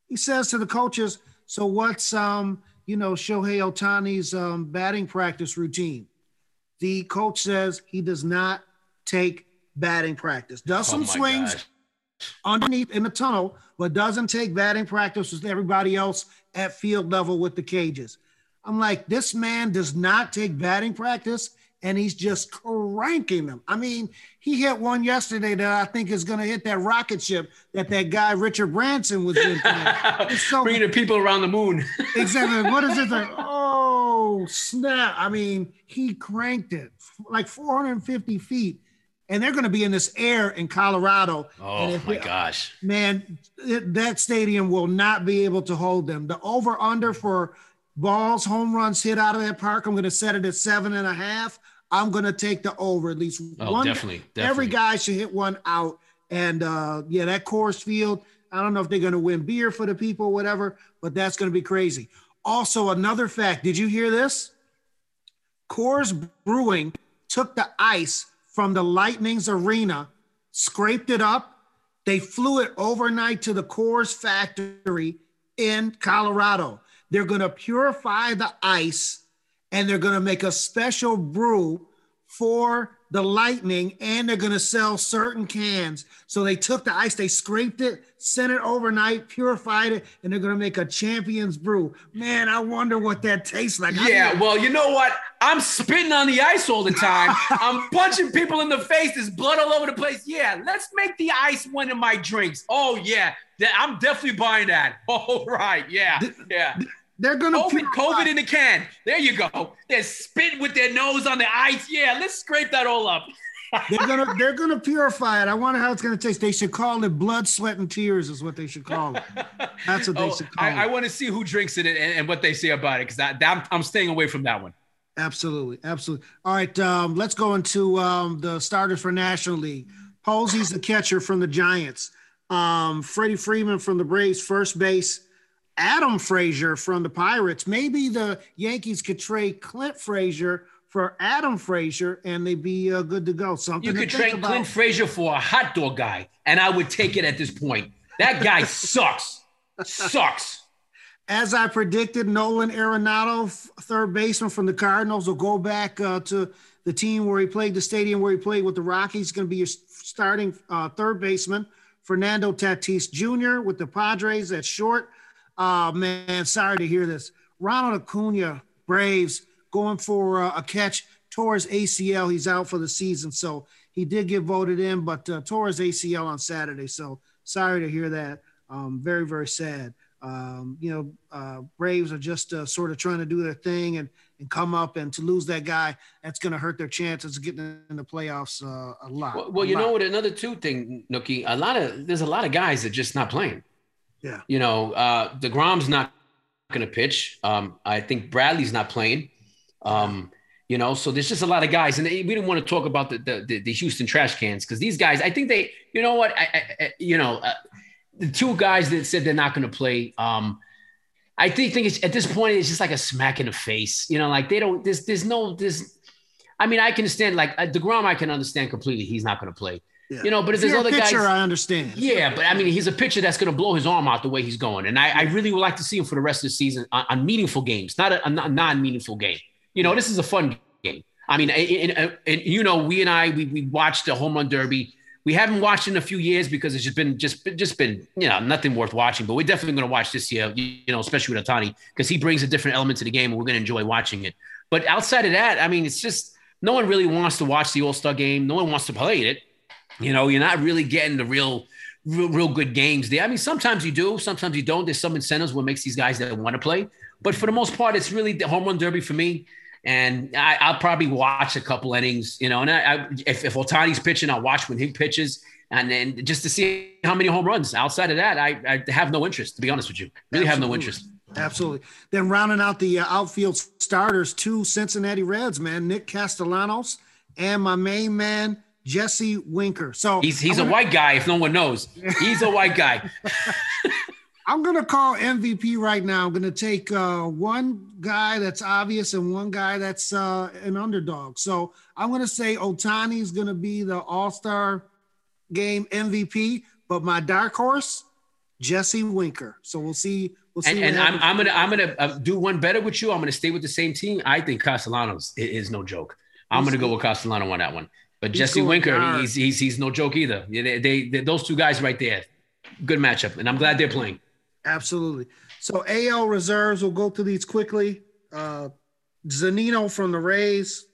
He says to the coaches, "So what's um you know Shohei Ohtani's um, batting practice routine?" The coach says he does not take batting practice. Does some oh swings gosh. underneath in the tunnel, but doesn't take batting practice with everybody else at field level with the cages. I'm like, this man does not take batting practice and he's just cranking them. I mean, he hit one yesterday that I think is going to hit that rocket ship that that guy Richard Branson was in. so, Bringing the people around the moon. exactly. What is it? Like, oh snap! I mean, he cranked it like 450 feet and they're going to be in this air in Colorado. Oh my it, gosh, man, it, that stadium will not be able to hold them. The over under for balls, home runs hit out of that park, I'm going to set it at seven and a half. I'm going to take the over at least oh, one. Definitely, definitely. Every guy should hit one out. And uh, yeah, that Coors Field. I don't know if they're going to win beer for the people, or whatever, but that's going to be crazy. Also, another fact: Did you hear this? Coors Brewing took the ice from the Lightning's arena, scraped it up. They flew it overnight to the Coors factory in Colorado. They're going to purify the ice and they're going to make a special brew for the Lightning and they're going to sell certain cans. So they took the ice, they scraped it, sent it overnight, purified it, and they're going to make a champion's brew. Man, I wonder what that tastes like. Yeah, well, you know what? I'm spitting on the ice all the time. I'm punching people in the face. There's blood all over the place. Yeah, let's make the ice one of my drinks. Oh, yeah. I'm definitely buying that. All right. Yeah. Yeah. They're gonna COVID, COVID in the can. There you go. They're spitting with their nose on the ice. Yeah, let's scrape that all up. they're gonna they're gonna purify it. I wonder how it's gonna taste. They should call it blood, sweat, and tears. Is what they should call it. That's what they oh, should call I, it. I want to see who drinks it and, and, what they say about it because I'm, I'm staying away from that one. Absolutely, absolutely. All right, um, let's go into um, the starters for National League. Posey's the catcher from the Giants. Um, Freddie Freeman from the Braves, first base. Adam Frazier from the Pirates. Maybe the Yankees could trade Clint Frazier for Adam Frazier and they'd be uh, good to go. Something you could trade about. Clint Frazier for a hot dog guy, and I would take it at this point. That guy sucks. sucks. As I predicted, Nolan Arenado, third baseman from the Cardinals, will go back uh, to the team where he played, the stadium where he played with the Rockies. Going to be your starting uh, third baseman. Fernando Tatis Jr. with the Padres at short. Oh man, sorry to hear this. Ronald Acuna, Braves, going for uh, a catch Torres ACL. He's out for the season, so he did get voted in, but uh, towards ACL on Saturday. So sorry to hear that. Um, very very sad. Um, you know, uh, Braves are just uh, sort of trying to do their thing and and come up, and to lose that guy, that's going to hurt their chances of getting in the playoffs uh, a lot. Well, well a you lot. know what? Another two thing, Nookie. A lot of there's a lot of guys that just not playing. Yeah. You know, uh, DeGrom's not going to pitch. Um, I think Brantley's not playing. Um, you know, so there's just a lot of guys, and we didn't want to talk about the the, the Houston trash cans because these guys, I think they, you know what, I, I, you know, uh, the two guys that said they're not going to play. Um, I think, think it's at this point it's just like a smack in the face. You know, like they don't. There's there's no this. I mean, I can understand like uh, Degrom. I can understand completely. He's not going to play. Yeah. You know, but if there's other pitcher, guys, I understand. Yeah, but I mean, he's a pitcher that's going to blow his arm out the way he's going, and I, I, really would like to see him for the rest of the season on, on meaningful games, not a, a non-meaningful game. You know, this is a fun game. I mean, and, and, you know, we and I we, we watched the home run derby. We haven't watched in a few years because it's just been just just been you know nothing worth watching. But we're definitely going to watch this year. You know, especially with Ohtani because he brings a different element to the game, and we're going to enjoy watching it. But outside of that, I mean, it's just no one really wants to watch the All Star game. No one wants to play it. You know, you're not really getting the real, real, real good games there. I mean, sometimes you do, sometimes you don't. There's some incentives what makes these guys that want to play, but for the most part, it's really the home run derby for me. And I, will probably watch a couple innings, you know. And I, I, if if Ohtani's pitching, I'll watch when he pitches. and then just to see how many home runs. Outside of that, I, I have no interest, to be honest with you. Really Absolutely. have no interest. Absolutely. Then rounding out the uh, outfield starters, two Cincinnati Reds, man, Nick Castellanos and my main man, Jesse Winker. So he's he's a white guy, if no one knows. He's a white guy. I'm gonna call MVP right now. I'm gonna take uh, one guy that's obvious and one guy that's uh, an underdog. So I'm gonna say Ohtani's gonna be the All Star Game MVP, but my dark horse, Jesse Winker. So we'll see. We'll see. And, and I'm, I'm, gonna I'm gonna uh, do one better with you. I'm gonna stay with the same team. I think Castellanos is, is no joke. I'm gonna go with Castellano on that one. But Jesse Winker, he's, he's he's no joke either. They, they, they those two guys right there, good matchup, and I'm glad they're playing. Absolutely. So AL reserves, we'll go through these quickly. Uh, Zunino from the Rays.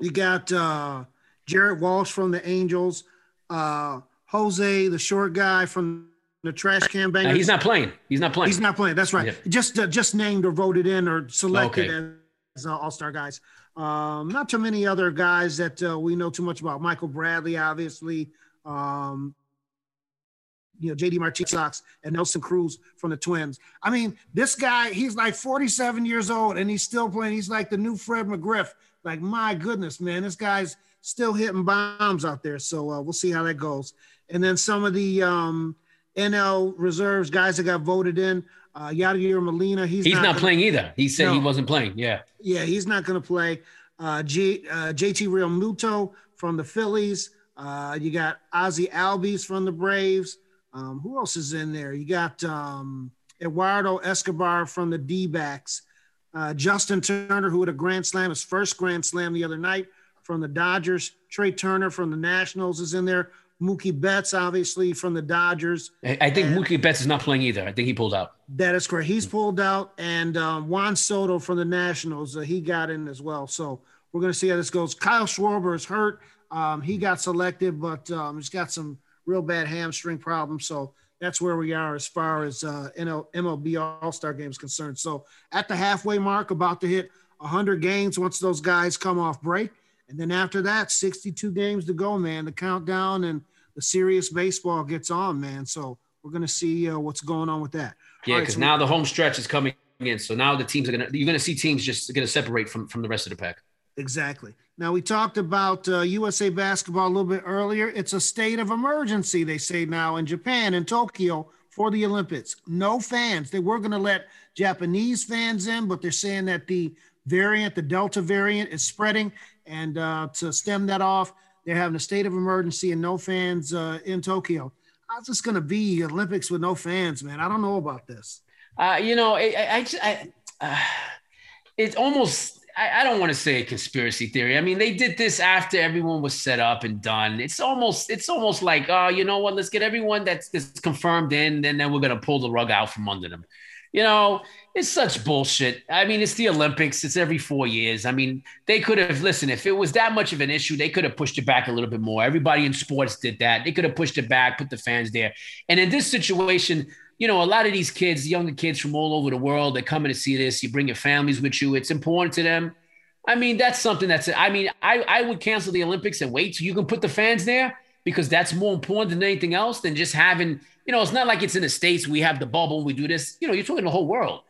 You got uh, Jared Walsh from the Angels. Uh, Jose, the short guy from the trash can banger. he's not playing. He's not playing. He's not playing. That's right. Yeah. Just uh, just named or voted in or selected okay. as uh, All Star guys. Um, not too many other guys that uh, we know too much about. Michael Brantley, obviously. Um, you know, JD Martinez and Nelson Cruz from the Twins. I mean, this guy, he's like 47 years old and he's still playing. He's like the new Fred McGriff. Like, my goodness, man, this guy's still hitting bombs out there. So uh, we'll see how that goes. And then some of the um, NL reserves guys that got voted in. Uh, Yadier Molina, he's, he's not, not playing either. He said no. he wasn't playing. Yeah. Yeah, he's not going to play. Uh, G, uh, JT Realmuto from the Phillies. Uh, you got Ozzie Albies from the Braves. Um, who else is in there? You got um, Eduardo Escobar from the D backs, uh, Justin Turner, who had a grand slam, his first grand slam the other night from the Dodgers. Trea Turner from the Nationals is in there. Mookie Betts, obviously, from the Dodgers. I think and Mookie Betts is not playing either. I think he pulled out. That is correct. He's pulled out. And um, Juan Soto from the Nationals, uh, he got in as well. So we're going to see how this goes. Kyle Schwarber is hurt. Um, he got selected, but um, he's got some real bad hamstring problem. So that's where we are as far as uh, NL, MLB All Star Game is concerned. So at the halfway mark, about to hit 100 games once those guys come off break. And then after that, 62 games to go, man. The countdown and the serious baseball gets on, man. So we're going to see uh, what's going on with that. Yeah, because right, so now the home stretch is coming in. So now the teams are going to, you're going to see teams just going to separate from, from the rest of the pack. Exactly. Now, we talked about uh, USA basketball a little bit earlier. It's a state of emergency, they say now in Japan, in Tokyo, for the Olympics. No fans. They were going to let Japanese fans in, but they're saying that the variant, the Delta variant, is spreading. And uh, to stem that off, they're having a state of emergency and no fans uh, in Tokyo. How's this going to be Olympics with no fans, man? I don't know about this. Uh, you know, I, I, I uh, it's almost I, I don't want to say a conspiracy theory. I mean, they did this after everyone was set up and done. It's almost it's almost like, oh, you know what? Let's get everyone that's, that's confirmed in, and then we're gonna pull the rug out from under them. You know, it's such bullshit. I mean, it's the Olympics. It's every four years. I mean, they could have listened. If it was that much of an issue, they could have pushed it back a little bit more. Everybody in sports did that. They could have pushed it back, put the fans there. And in this situation, you know, a lot of these kids, younger kids from all over the world, they're coming to see this. You bring your families with you. It's important to them. I mean, that's something that's, I mean, I, I would cancel the Olympics and wait till you can put the fans there because that's more important than anything else than just having, you know, it's not like it's in the States. We have the bubble, we do this. You know, you're talking the whole world.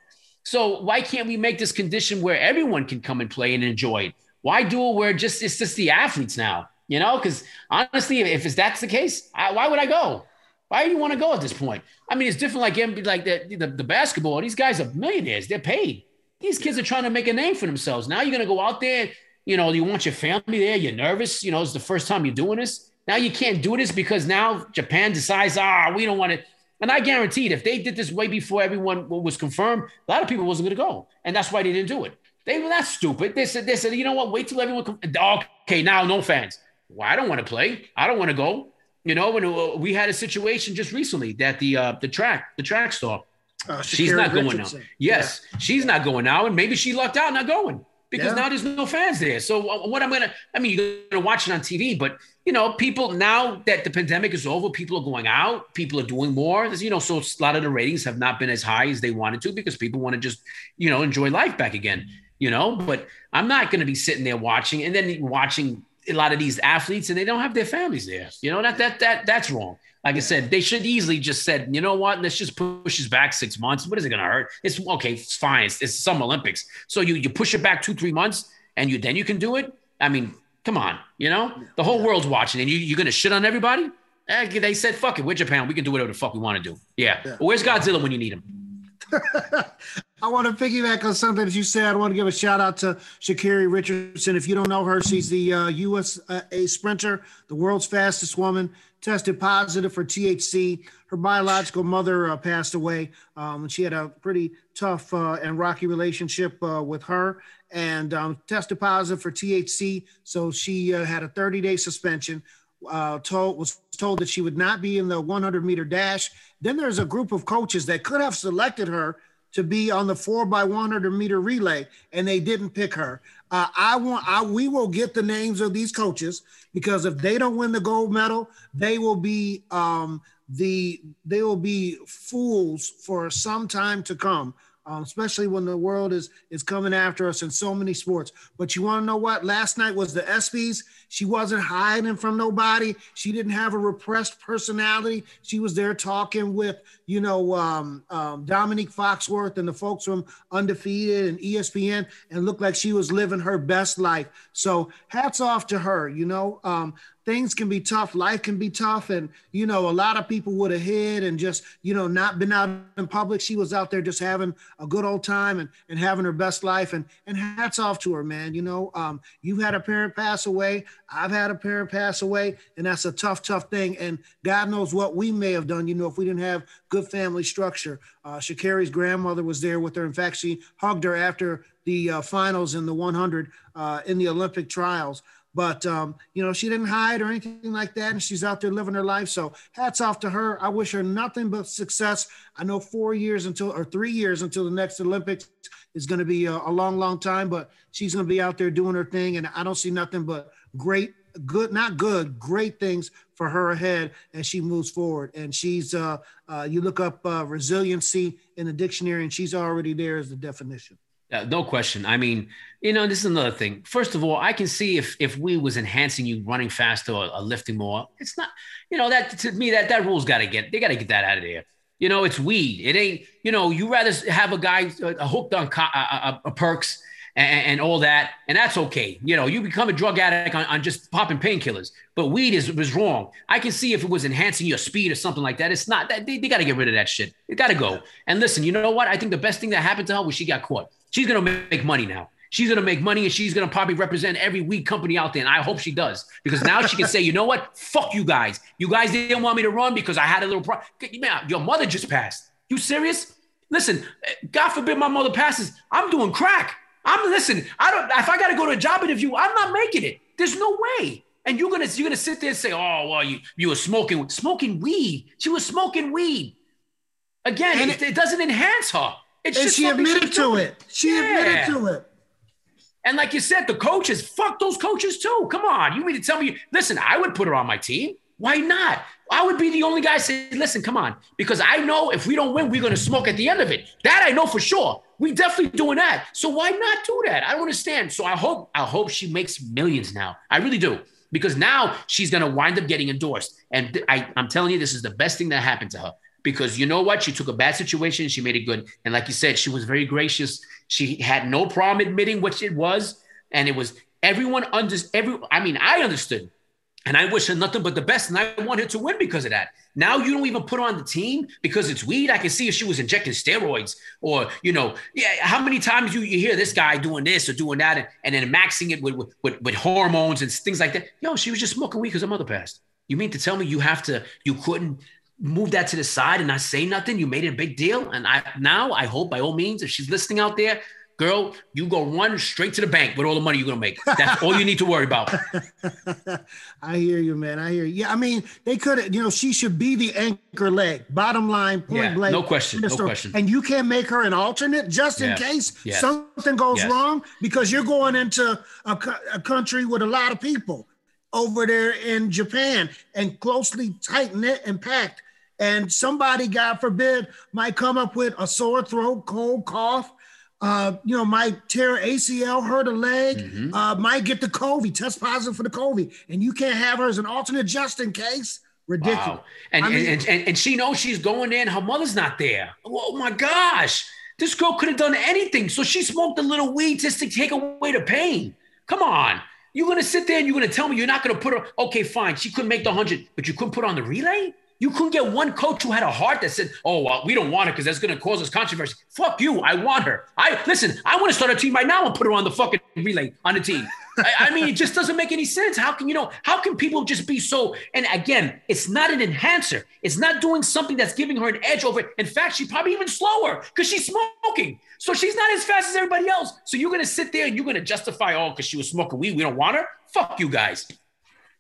So why can't we make this condition where everyone can come and play and enjoy it? Why do it where just it's just the athletes now? You know, because honestly, if, if that's the case, I, why would I go? Why do you want to go at this point? I mean, it's different like like the, the, the basketball. These guys are millionaires. They're paid. These kids are trying to make a name for themselves. Now you're to go out there. You know, you want your family there. You're nervous. You know, it's the first time you're doing this. Now you can't do this because now Japan decides, ah, we don't want it. And I guaranteed if they did this way before everyone was confirmed, a lot of people wasn't going to go. And that's why they didn't do it. They were not stupid. They said, they said, you know what? Wait till everyone. Com- okay, now no fans. Well, I don't want to play. I don't want to go. You know, when uh, we had a situation just recently that the uh, the track the track star, uh, she's not going now. Yes, yeah. she's not going now, and maybe she lucked out not going because yeah. now there's no fans there. So uh, what I'm gonna, I mean, you're gonna watch it on TV, but you know, people now that the pandemic is over, people are going out, people are doing more. You know, so a lot of the ratings have not been as high as they wanted to because people want to just, you know, enjoy life back again. You know, but I'm not going to be sitting there watching and then watching a lot of these athletes and they don't have their families there. You know, that that that that's wrong. Like I said, they should easily just said, you know what, let's just push this back six months. What is it going to hurt? It's okay, it's fine. It's, it's some Olympics, so you you push it back two three months, and you then you can do it. I mean, come on, you know, the whole world's watching, and you you're going to shit on everybody. Eh, they said, fuck it, we're Japan. We can do whatever the fuck we want to do. Yeah. yeah. where's Godzilla when you need him? I want to piggyback on something that you said. I want to give a shout out to Sha'Carri Richardson. If you don't know her, she's the uh, U.S. Uh, a sprinter, the world's fastest woman, tested positive for THC. Her biological mother uh, passed away. Um, and she had a pretty tough uh, and rocky relationship uh, with her and um, tested positive for THC. So she uh, had a 30 day suspension. told was told that she would not be in the 100 meter dash. Then there's a group of coaches that could have selected her to be on the four by 100 meter relay, and they didn't pick her. Uh, I want, I, we will get the names of these coaches because if they don't win the gold medal, they will be um, the they will be fools for some time to come um, especially when the world is is coming after us in so many sports. But you want to know what? Last night was the ESPYS. She wasn't hiding from nobody. She didn't have a repressed personality. She was there talking with, you know, um, um, Dominique Foxworth and the folks from Undefeated and ESPN, and looked like she was living her best life. So hats off to her. You know, um, things can be tough life can be tough and you know a lot of people would have hid and just you know not been out in public. She was out there just having a good old time and, and having her best life and and hats off to her man you know. Um, you've had a parent pass away. I've had a parent pass away and that's a tough tough thing and god knows what we may have done you know if we didn't have good family structure. Uh, Sha'Carri's grandmother was there with her. In fact she hugged her after the uh, finals in the 100 uh, in the olympic trials but um, you know, she didn't hide or anything like that, and she's out there living her life. So hats off to her. I wish her nothing but success. I know four years until or three years until the next Olympics is going to be a, a long, long time, but she's going to be out there doing her thing, and I don't see nothing but great, good, not good, great things for her ahead as she moves forward. And she's, uh, uh, you look up uh, resiliency in the dictionary, and she's already there as the definition. Uh, no question. I mean, you know, this is another thing. First of all, I can see if if we was enhancing you running faster or, or lifting more. It's not, you know, that to me that that rule's got to get they got to get that out of there. You know, it's weed. It ain't. You know, you rather have a guy uh, hooked on co- uh, uh, perks and, and, all that, and that's okay. You know, you become a drug addict on, on just popping painkillers, but weed is was wrong. I can see if it was enhancing your speed or something like that. It's not that they, they got to get rid of that shit. It got to go. And listen, you know what? I think the best thing that happened to her was she got caught. She's gonna make money now. She's gonna make money and she's gonna probably represent every weed company out there. And I hope she does because now she can say, you know what? Fuck you guys. You guys didn't want me to run because I had a little problem. Man, your mother just passed. You serious? Listen, God forbid my mother passes. I'm doing crack. I'm listen. I don't. If I got to go to a job interview, I'm not making it. There's no way. And you're gonna you're gonna sit there and say, oh well, you you were smoking smoking weed. She was smoking weed. Again, it, it, doesn't enhance her. It's and she admitted to it. She yeah. admitted to it. And like you said, the coaches, fuck those coaches too. Come on. You mean to tell me, listen, I would put her on my team. Why not? I would be the only guy saying, listen, come on. Because I know if we don't win, we're going to smoke at the end of it. That I know for sure. We definitely doing that. So why not do that? I don't understand. So I hope, I hope she makes millions now. I really do. Because now she's going to wind up getting endorsed. And I, I'm telling you, this is the best thing that happened to her because you know what? She took a bad situation, she made it good. And like you said, she was very gracious. She had no problem admitting what it was. And it was everyone under every I mean, I understood. And I wish her nothing but the best. And I want her to win because of that. Now you don't even put her on the team because it's weed. I can see if she was injecting steroids or, you know, yeah, how many times you, you hear this guy doing this or doing that and, and then maxing it with, with, with hormones and things like that. Yo, she was just smoking weed because her mother passed. You mean to tell me you have to, you couldn't move that to the side and not say nothing. You made it a big deal. And I now I hope by all means, if she's listening out there, girl, you go run straight to the bank with all the money you're gonna make. That's all you need to worry about. I hear you, man. I hear you. Yeah, I mean, they could, you know, she should be the anchor leg. Bottom line, point yeah, blank. No question. No question. And you can't make her an alternate just in case yes. something goes yes. wrong because you're going into a, a country with a lot of people over there in Japan and closely tight knit and packed. And somebody, God forbid, might come up with a sore throat, cold, cough, Uh, you know, might tear ACL, hurt a leg, mm-hmm. uh, might get the COVID, test positive for the COVID, and you can't have her as an alternate just in case. Ridiculous. Wow. And, mean, and, and, and she knows she's going in. Her mother's not there. Oh my gosh. This girl could have done anything. So she smoked a little weed just to take away the pain. Come on. You're going to sit there and you're going to tell me you're not going to put her. Okay, fine. She couldn't make the 100, but you couldn't put on the relay? You couldn't get one coach who had a heart that said, "Oh, well, we don't want her because that's going to cause us controversy." Fuck you! I want her. I listen. I want to start a team right now and put her on the fucking relay on the team. I, I, mean, it just doesn't make any sense. How can you know? How can people just be so? And again, it's not an enhancer. It's not doing something that's giving her an edge over. In fact, she's probably even slower because she's smoking. So she's not as fast as everybody else. So you're gonna sit there and you're gonna justify, oh, because she was smoking weed, we don't want her. Fuck you guys.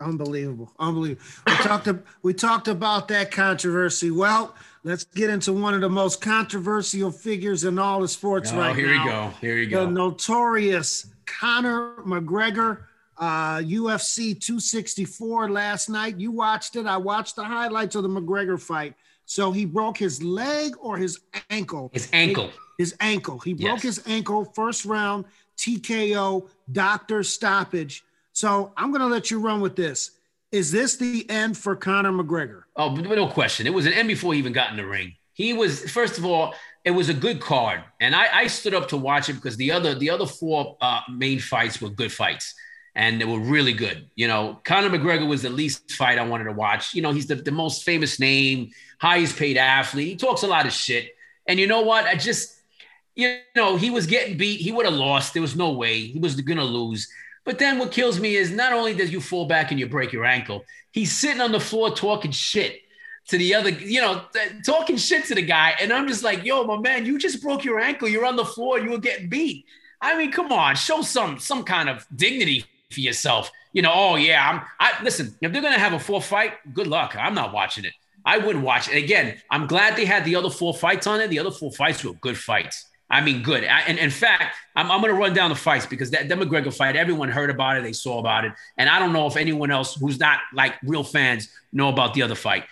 Unbelievable, unbelievable. We talked. We talked about that controversy. Well, let's get into one of the most controversial figures in all the sports oh, right here now. Here we go. Here we go. The notorious Conor McGregor, uh, UFC 264 last night. You watched it. I watched the highlights of the McGregor fight. So he broke his leg or his ankle. His ankle. His ankle. He broke yes. his ankle first round TKO doctor stoppage. So I'm going to let you run with this. Is this the end for Conor McGregor? Oh, no question. It was an end before he even got in the ring. He was first of all, it was a good card, and I, I stood up to watch it because the other the other four uh, main fights were good fights, and they were really good. You know, Conor McGregor was the least fight I wanted to watch. You know, he's the, the most famous name, highest paid athlete. He talks a lot of shit, and you know what? I just you know he was getting beat. He would have lost. There was no way he was going to lose. But then what kills me is not only does you fall back and you break your ankle, he's sitting on the floor talking shit to the other, you know, talking shit to the guy. And I'm just like, yo, my man, you just broke your ankle. You're on the floor. You were getting beat. I mean, come on, show some some kind of dignity for yourself. You know, oh yeah, I'm I listen, if they're gonna have a four fight, good luck. I'm not watching it. I wouldn't watch it. Again, I'm glad they had the other four fights on it. The other four fights were good fights. I mean, good. I, and in fact, I'm, I'm going to run down the fights because that, that McGregor fight, everyone heard about it, they saw about it, and I don't know if anyone else who's not like real fans know about the other fight.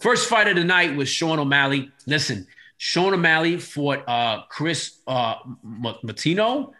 First fight of the night was Sean O'Malley. Listen, Sean O'Malley fought uh, Kris uh, Moutinho,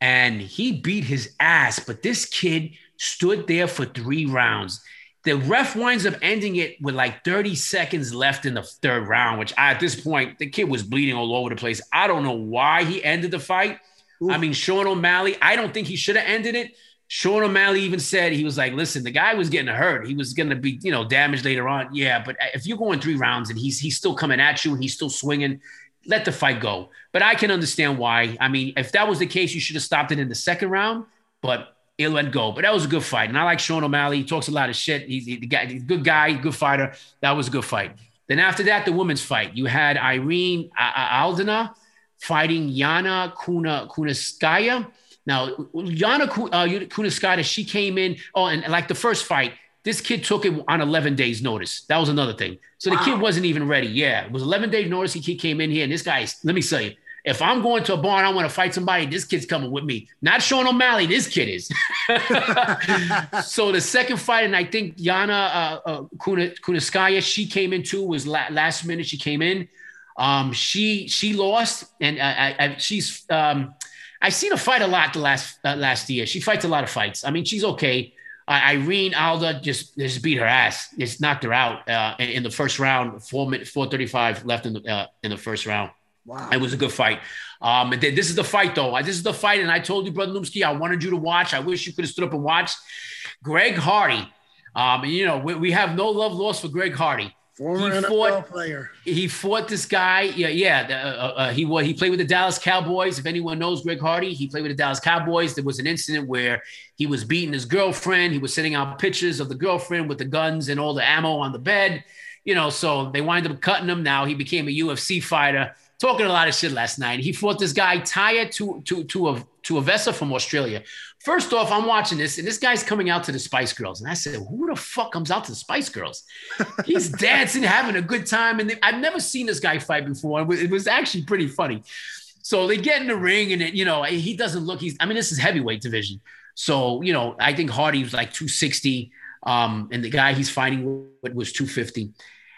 and he beat his ass. But this kid stood there for three rounds. The ref winds up ending it with like 30 seconds left in the third round, which I, at this point, the kid was bleeding all over the place. I don't know why he ended the fight. Ooh. I mean, Sean O'Malley, I don't think he should have ended it. Sean O'Malley even said he was like, listen, the guy was getting hurt. He was going to be, you know, damaged later on. Yeah, but uh, if you're going three rounds and he's he's still coming at you and he's still swinging, let the fight go. But I can understand why. I mean, if that was the case, you should have stopped it in the second round. But it let go. But that was a good fight. And I like Sean O'Malley. He talks a lot of shit. He's, the guy, he's a good guy, good fighter. That was a good fight. Then after that, the women's fight. You had Irene Aldana fighting Yana Kuna Kunitskaya. Now, Yana uh, Kunitskaya, she came in. Oh, and, and, like the first fight, this kid took it on 11 days notice. That was another thing. So the wow. kid wasn't even ready. Yeah, it was 11 days notice. He came in here, and this guy, let me tell you, if I'm going to a barn, I want to fight somebody. This kid's coming with me. Not Sean O'Malley. This kid is. so the second fight, and I think Yana uh, uh, Kunitskaya, she came in too. Was la- last minute she came in. Um, she she lost, and I, I, she's um, I've seen her fight a lot the last uh, last year. She fights a lot of fights. I mean, she's okay. Uh, Irene Alda just just beat her ass. Just knocked her out uh, in, in, the first round. Four minute four thirty five left in the uh, in the first round. Wow. It was a good fight. Um, and this is the fight, though. I, This is the fight, and I told you, brother Lumsky, I wanted you to watch. I wish you could have stood up and watched. Greg Hardy. Um, you know, we, we have no love lost for Greg Hardy. Former he NFL fought, player. He fought this guy. Yeah, yeah. Uh, uh, uh, he he played with the Dallas Cowboys. If anyone knows Greg Hardy, he played with the Dallas Cowboys. There was an incident where he was beating his girlfriend. He was sending out pictures of the girlfriend with the guns and all the ammo on the bed. You know, so they wind up cutting him. Now he became a UFC fighter talking a lot of shit last night. He fought this guy Taya to to to a to Avesa from Australia. First off, I'm watching this, and this guy's coming out to the Spice Girls, and I said, "Who the fuck comes out to the Spice Girls?" He's dancing, having a good time, and they, I've never seen this guy fight before. It was actually pretty funny. So they get in the ring, and it, you know he doesn't look. He's I mean, this is heavyweight division, so you know I think Hardy was like 260, um, and the guy he's fighting with was 250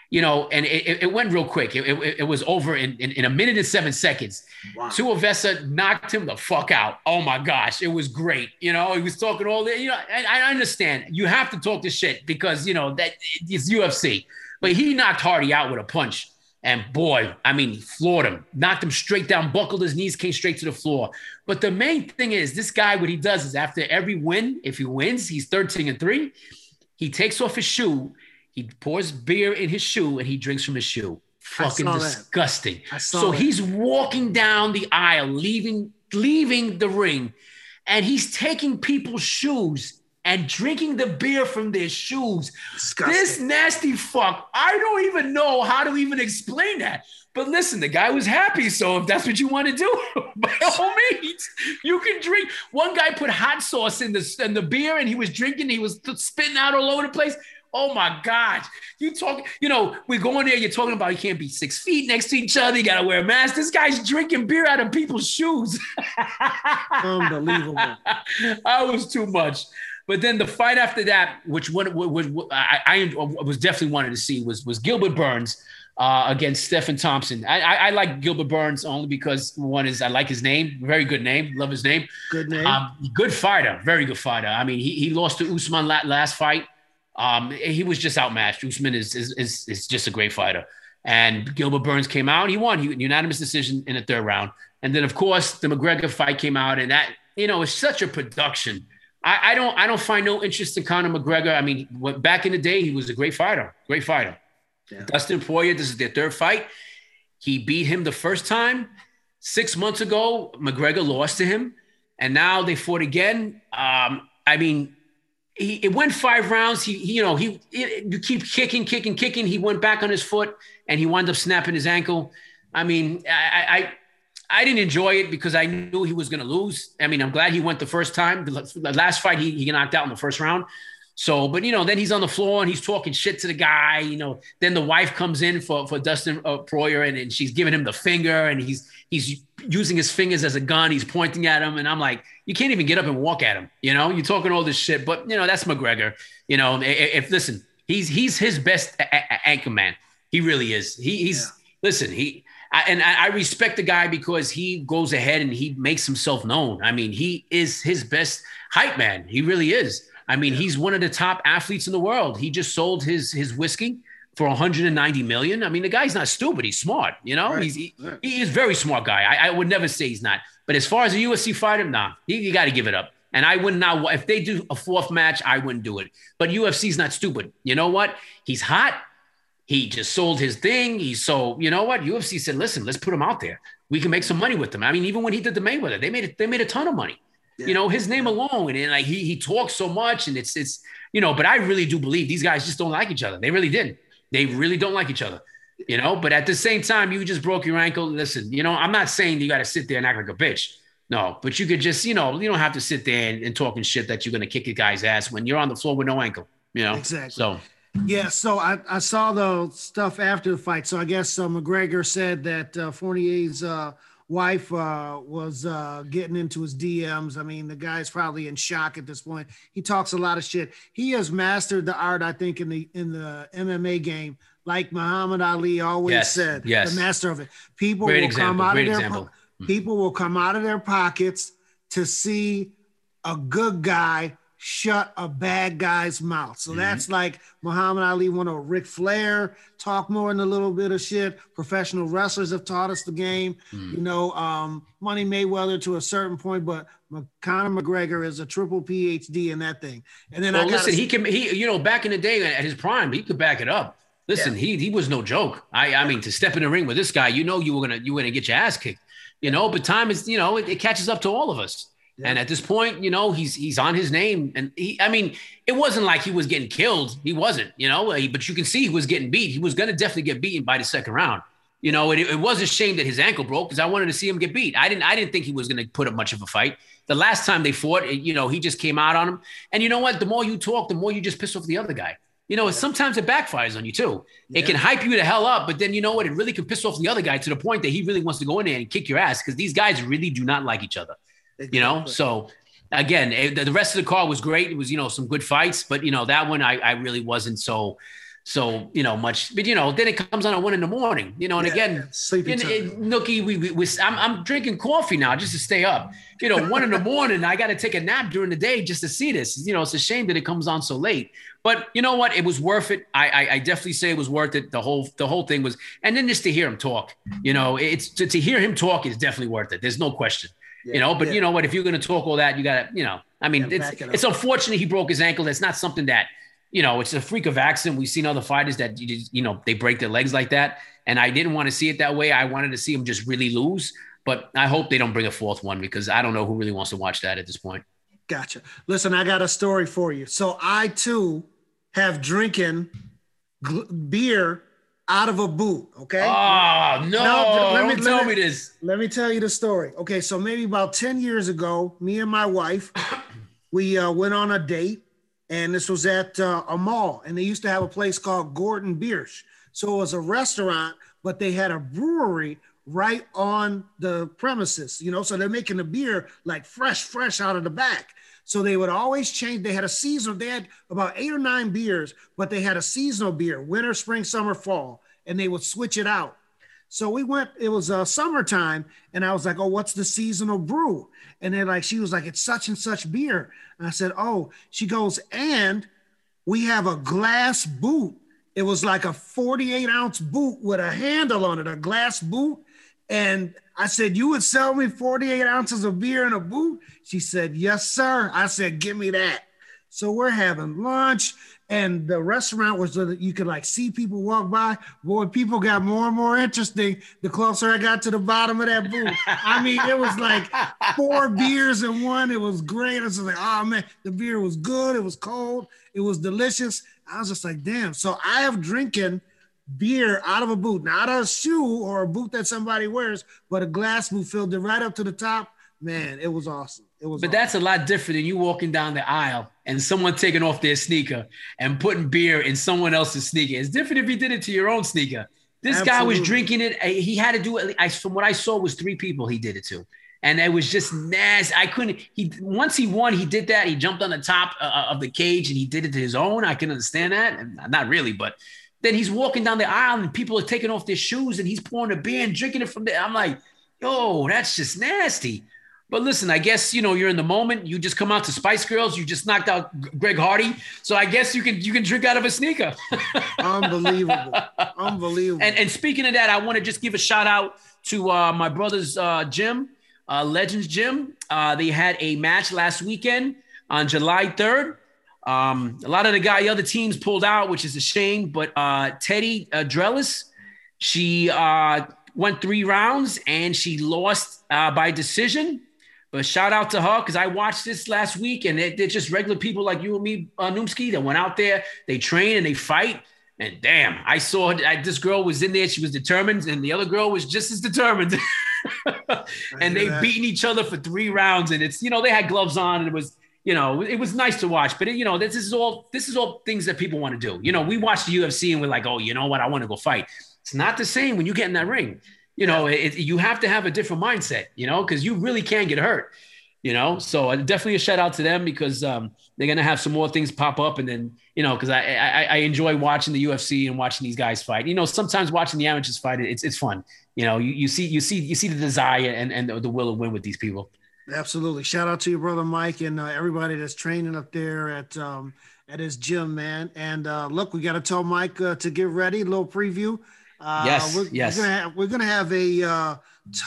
you know, and it, it went real quick. It, it, it was over in, in, in, a minute and seven seconds. Wow. Tuivasa knocked him the fuck out. Oh my gosh, it was great. You know, he was talking all the, you know, and I understand you have to talk the shit because, you know, that it's UFC. But he knocked Hardy out with a punch. And boy, I mean, he floored him, knocked him straight down, buckled his knees, came straight to the floor. But the main thing is, this guy, what he does is after every win, if he wins, he's 13 and three, he takes off his shoe he pours beer in his shoe and he drinks from his shoe. Fucking disgusting. So that. he's walking down the aisle, leaving leaving the ring, and he's taking people's shoes and drinking the beer from their shoes. Disgusting. This nasty fuck. I don't even know how to even explain that. But listen, the guy was happy. So if that's what you want to do, by all means, you can drink. One guy put hot sauce in the in the beer and he was drinking. He was spitting out all over the place. Oh my God. You talk, you know, we go in there, you're talking about you can't be six feet next to each other, you gotta wear a mask. This guy's drinking beer out of people's shoes. Unbelievable. I was too much. But then the fight after that, which one was I, I, was definitely wanted to see was was Gilbert Burns uh, against Stephen Thompson. I, I, I, like Gilbert Burns only because one is I like his name, very good name, love his name. Good name. Um, good fighter, very good fighter. I mean, he, he lost to Usman last fight. Um, he was just outmatched. Usman is, is, is, is, just a great fighter. And Gilbert Burns came out. He won. He unanimous decision in the third round. And then, of course, the McGregor fight came out, and that you know is such a production. I, I don't I don't find no interest in Conor McGregor. I mean, back in the day, he was a great fighter, great fighter. Yeah. Dustin Poirier, this is their third fight. He beat him the first time. Six months ago, McGregor lost to him, and now they fought again. Um, I mean, he it went five rounds. He, he you know he it, you keep kicking, kicking, kicking. He went back on his foot and he wound up snapping his ankle. I mean, I I, I didn't enjoy it because I knew he was going to lose. I mean, I'm glad he went the first time. The, last fight he he knocked out in the first round. So, but you know, then he's on the floor and he's talking shit to the guy. You know, then the wife comes in for for Dustin uh, Poirier and, and she's giving him the finger and he's he's using his fingers as a gun. He's pointing at him, and I'm like, you can't even get up and walk at him. You know, you're talking all this shit, but you know that's McGregor. You know, if, if listen, he's he's his best a- a- anchor man. He really is. He, he's yeah. listen. He I, and I respect the guy because he goes ahead and he makes himself known. I mean, he is his best hype man. He really is. I mean, yeah. he's one of the top athletes in the world. He just sold his his whiskey for 190 million. I mean, the guy's not stupid. He's smart. You know, right. he's he, right. he, is very smart guy. I, I, would never say he's not. But as far as a UFC fighter, nah, he, you got to give it up. And I would not. If they do a fourth match, I wouldn't do it. But UFC's not stupid. You know what? He's hot. He just sold his thing. He's so you know what? UFC said, listen, let's put him out there. We can make some money with him. I mean, even when he did the Mayweather, they made it. They made a ton of money. Yeah. You know, his name alone, and, and like he he talks so much, and it's it's you know. But I really do believe these guys just don't like each other. They really did. They really don't like each other, you know. But at the same time, you just broke your ankle. Listen, you know, I'm not saying you got to sit there and act like a bitch. No, but you could just, you know, you don't have to sit there and, and talking shit that you're going to kick a guy's ass when you're on the floor with no ankle, you know. Exactly. So. Yeah, so I, I saw the stuff after the fight. So I guess uh, McGregor said that uh, Poirier's uh, wife uh, was uh, getting into his DMs. I mean, the guy's probably in shock at this point. He talks a lot of shit. He has mastered the art, I think, in the in the MMA game, like Muhammad Ali always yes, said. Yes. the master of it. People Great will example. come out Great of their example. people will come out of their pockets to see a good guy shut a bad guy's mouth. So mm-hmm. that's like Muhammad Ali, one of Ric Flair, talk more than a little bit of shit. Professional wrestlers have taught us the game. Mm-hmm. You know, um, Money Mayweather to a certain point, but Conor McGregor is a triple PhD in that thing. And then well, I listen, he can he, you know, back in the day at his prime, he could back it up. Listen, yeah. he he was no joke. I I mean, to step in the ring with this guy, you know, you were gonna you were gonna get your ass kicked. You know, but time is, you know, it, it catches up to all of us. Yeah. And at this point, you know, he's he's on his name, and he, I mean, it wasn't like he was getting killed. He wasn't, you know, but you can see he was getting beat. He was going to definitely get beaten by the second round. You know, it, it was a shame that his ankle broke because I wanted to see him get beat. I didn't I didn't think he was going to put up much of a fight. The last time they fought, you know, he just came out on him. And you know what? The more you talk, the more you just piss off the other guy. You know, sometimes it backfires on you too. Yeah. It can hype you the hell up, but then you know what? It really can piss off the other guy to the point that he really wants to go in there and kick your ass because these guys really do not like each other. Exactly. You know, so again, eh, it, the rest of the card was great. It was, you know, some good fights, but you know, that one I, I really wasn't so so you know much, but you know then it comes on at one in the morning. You know, and yeah, again, sleepy in, in, Nookie, we, we, we I'm, I'm drinking coffee now just to stay up. You know, one in the morning, I got to take a nap during the day just to see this. You know, it's a shame that it comes on so late. But you know what? It was worth it. I, I, I definitely say it was worth it. The whole the whole thing was, and then just to hear him talk. You know, it's to, to hear him talk is definitely worth it. There's no question. Yeah, you know, but yeah. you know what? If you're going to talk all that, you got to, you know, I mean, yeah, it's, it it's unfortunate he broke his ankle. That's not something that you know, it's a freak of accident. We've seen other fighters that you, just, you know they break their legs like that, and I didn't want to see it that way. I wanted to see him just really lose. But I hope they don't bring a fourth one because I don't know who really wants to watch that at this point. Gotcha. Listen, I got a story for you. So I too have drinking gl- beer out of a boot. Okay. Oh no! let me don't tell me, me this. Let me tell you the story. Okay, so maybe about ten years ago, me and my wife, we uh, went on a date and this was at uh, a mall, and they used to have a place called Gordon Biersch. So it was a restaurant, but they had a brewery right on the premises, you know. So they're making the beer like fresh, fresh out of the back. So they would always change. They had a seasonal. They had about eight or nine beers, but they had a seasonal beer: winter, spring, summer, fall, and they would switch it out. So we went, it was uh, summertime, and I was like, Oh, what's the seasonal brew? And they're like, She was like, It's such and such beer. And I said, Oh, she goes, And we have a glass boot. It was like a 48 ounce boot with a handle on it, a glass boot. And I said, You would sell me 48 ounces of beer in a boot? She said, Yes, sir. I said, Give me that. So we're having lunch and the restaurant was that you could like see people walk by. Boy, people got more and more interesting the closer I got to the bottom of that booth. I mean, it was like four beers in one. It was great. I was like, oh man, the beer was good. It was cold. It was delicious. I was just like, damn. So I have drinking beer out of a boot, not a shoe or a boot that somebody wears, but a glass boot filled it right up to the top. Man, it was awesome. It was. But awesome. that's a lot different than you walking down the aisle and someone taking off their sneaker and putting beer in someone else's sneaker. It's different if you did it to your own sneaker. This Absolutely. guy was drinking it. He had to do it. I, from what I saw, was three people he did it to, and it was just nasty. I couldn't. He once he won, he did that. He jumped on the top uh, uh, of the cage and he did it to his own. I can understand that, and not really, but then he's walking down the aisle and people are taking off their shoes and he's pouring a beer and drinking it from there. I'm like, yo, that's just nasty. But listen, I guess you know you're in the moment. You just come out to Spice Girls. You just knocked out Greg Hardy, so I guess you can you can drink out of a sneaker. Unbelievable, unbelievable. And and speaking of that, I want to just give a shout out to uh, my brother's uh, gym, uh, Legends Gym. Uh, they had a match last weekend on July 3rd. Um, a lot of the guy, other teams pulled out, which is a shame. But uh, Teddy uh, Drellis, she uh, went three rounds and she lost uh, by decision. But shout out to her because I watched this last week and it, they're just regular people like you and me, uh, Noomski, that went out there, they train and they fight. And damn, I saw I, this girl was in there. She was determined, and the other girl was just as determined. and they that. beating each other for three rounds. And it's you know they had gloves on, and it was you know it was nice to watch. But it, you know this is all this is all things that people want to do. You know we watch the UFC and we're like, oh, you know what? I want to go fight. It's not the same when you get in that ring you know, it, you have to have a different mindset, you know, because you really can get hurt, you know. So uh, definitely a shout out to them because um, they're gonna have some more things pop up, and then you know, because I, I, I enjoy watching the UFC and watching these guys fight. You know, sometimes watching the amateurs fight, it's it's fun. You know, you, you see you see you see the desire and and the will to win with these people. Absolutely. Shout out to your brother Mike and uh, everybody that's training up there at um, at his gym, man. And uh, look, we got to tell Mike uh, to get ready. A little preview. Uh, yes, we're, yes. We're gonna have, we're gonna have a uh,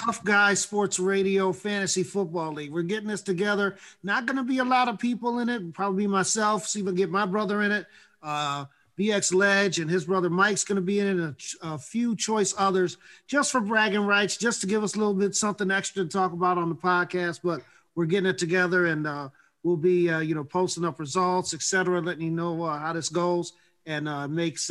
tough guy sports radio fantasy football league. We're getting this together. Not gonna be a lot of people in it. Probably myself. See if I get my brother in it. BX Ledge and his brother Mike's going to be in it, a, a, few choice others, just for bragging rights, just to give us a little bit something extra to talk about on the podcast. But we're getting it together, and uh, we'll be, uh, you know, posting up results, etc., letting you know uh, how this goes, and uh, makes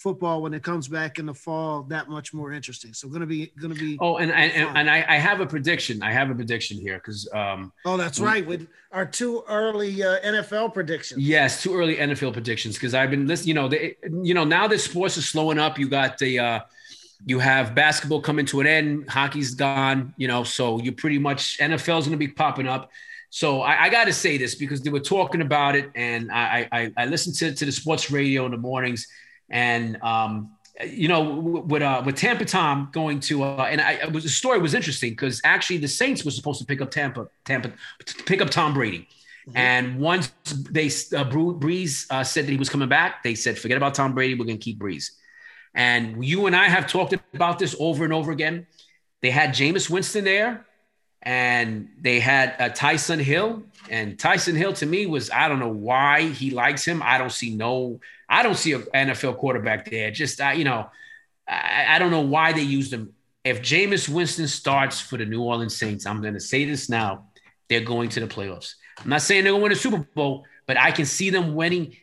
football when it comes back in the fall that much more interesting. So going to be going to be. Oh, and and, and I, I, have a prediction. I have a prediction here because. Um, oh, that's we, right. With our two early uh, NFL predictions. Yes, two early NFL predictions because I've been listening. You know, the, you know now that sports is slowing up. You got the. Uh, you have basketball coming to an end. Hockey's gone. You know, so you pretty much NFL's going to be popping up. So I, I got to say this because they were talking about it, and I I, I listened to, to the sports radio in the mornings And um, you know, with uh, with Tampa Tom going to, uh, and I, it was the story was interesting because actually the Saints were supposed to pick up Tampa, Tampa, pick up Tom Brady, mm-hmm. and once they uh, Brees uh, said that he was coming back, they said, forget about Tom Brady, we're gonna keep Brees. And you and I have talked about this over and over again. They had Jameis Winston there, and they had uh, Taysom Hill. And Taysom Hill to me was I don't know why he likes him. I don't see no, I don't see an NFL quarterback there. Just uh, you know, I, I don't know why they used him. If Jameis Winston starts for the New Orleans Saints, I'm going to say this now: they're going to the playoffs. I'm not saying they're going to win a Super Bowl, but I can see them winning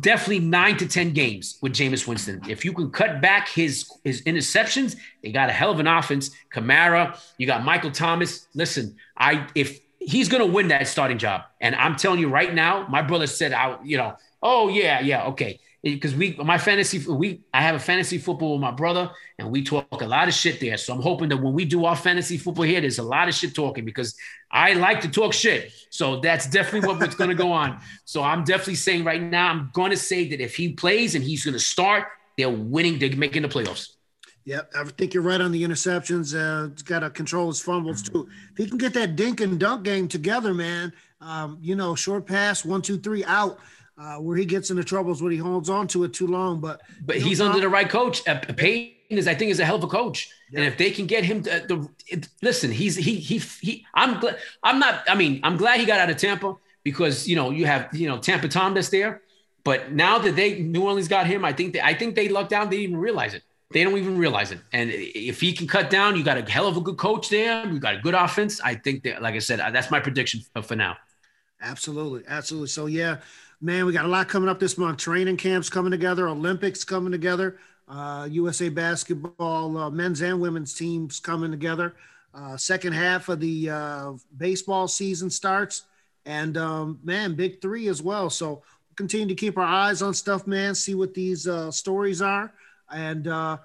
definitely nine to 10 games with Jameis Winston. If you can cut back his, his interceptions, they got a hell of an offense. Kamara, you got Michael Thomas. Listen, I if he's going to win that starting job, and I'm telling you right now, my brother said, "I, you know, oh yeah, yeah, okay." because we my fantasy we I have a fantasy football with my brother and we talk a lot of shit there. So I'm hoping that when we do our fantasy football here, there's a lot of shit talking because I like to talk shit. So that's definitely what's going to go on. So I'm definitely saying right now, I'm going to say that if he plays and he's going to start, they're winning. They're making the playoffs. Yep, I think you're right on the interceptions. Uh, he's got to control his fumbles too. If he can get that dink and dunk game together, man, um, you know, short pass, one, two, three, out uh, where he gets into troubles when he holds on to it too long. But but he's under the right coach. Payton is, I think, is a hell of a coach. Yeah. And if they can get him to the it, listen, he's he he he. I'm glad. I'm not. I mean, I'm glad he got out of Tampa because you know you have you know Tampa Tom that's there. But now that they New Orleans got him, I think they, I think they lucked down. They didn't even realize it. They don't even realize it. And if he can cut down, you got a hell of a good coach there. You got a good offense. I think that, like I said, that's my prediction for now. Absolutely, absolutely. So yeah, man, we got a lot coming up this month. Training camps coming together, Olympics coming together, uh, USA basketball, uh, men's and women's teams coming together. Uh, second half of the uh, baseball season starts, and um, man, big three as well. So we'll continue to keep our eyes on stuff, man. See what these uh, stories are, and uh,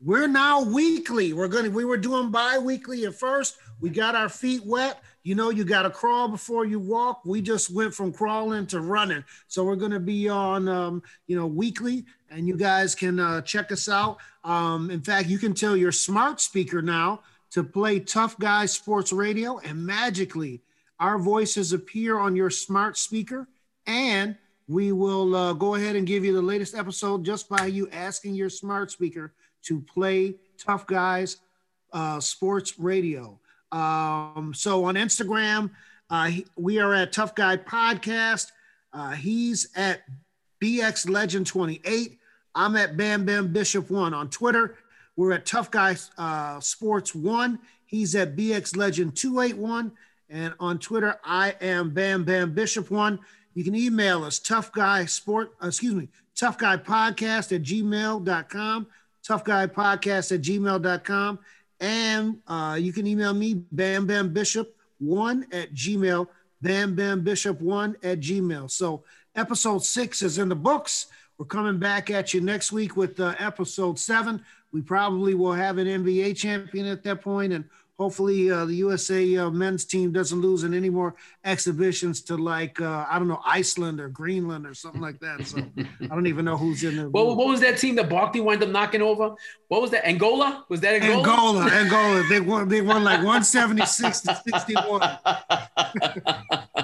we're now weekly. We're gonna. We were doing bi-weekly at first. We got our feet wet you know you got to crawl before you walk. We just went from crawling to running. So we're going to be on um, you know weekly and you guys can uh, check us out. Um, in fact you can tell your smart speaker now to play tough guys sports radio and magically our voices appear on your smart speaker. And we will uh, go ahead and give you the latest episode just by you asking your smart speaker to play tough guys uh, sports radio um, so on Instagram, uh, we are at Tough Guy Podcast. Uh, he's at BX Legend 28. I'm at Bam Bam Bishop 1 on Twitter. We're at Tough Guy uh, Sports 1. He's at BX Legend 281. And on Twitter, I am Bam Bam Bishop 1. You can email us, Tough Guy Sport, uh, excuse me, Tough Guy Podcast at gmail.com, Tough Guy Podcast at gmail.com. And uh, you can email me, Bam Bam Bishop one at Gmail, Bam Bam Bishop one at Gmail. So episode six is in the books. We're coming back at you next week with uh, episode seven. We probably will have an NBA champion at that point, and hopefully uh, the USA uh, men's team doesn't lose in any more exhibitions to like uh, I don't know Iceland or Greenland or something like that. So I don't even know who's in there. Well, what was that team that Barkley wound up knocking over? What was that? Angola? Was that Angola? Angola, Angola. They won. They won like one seventy six to sixty one.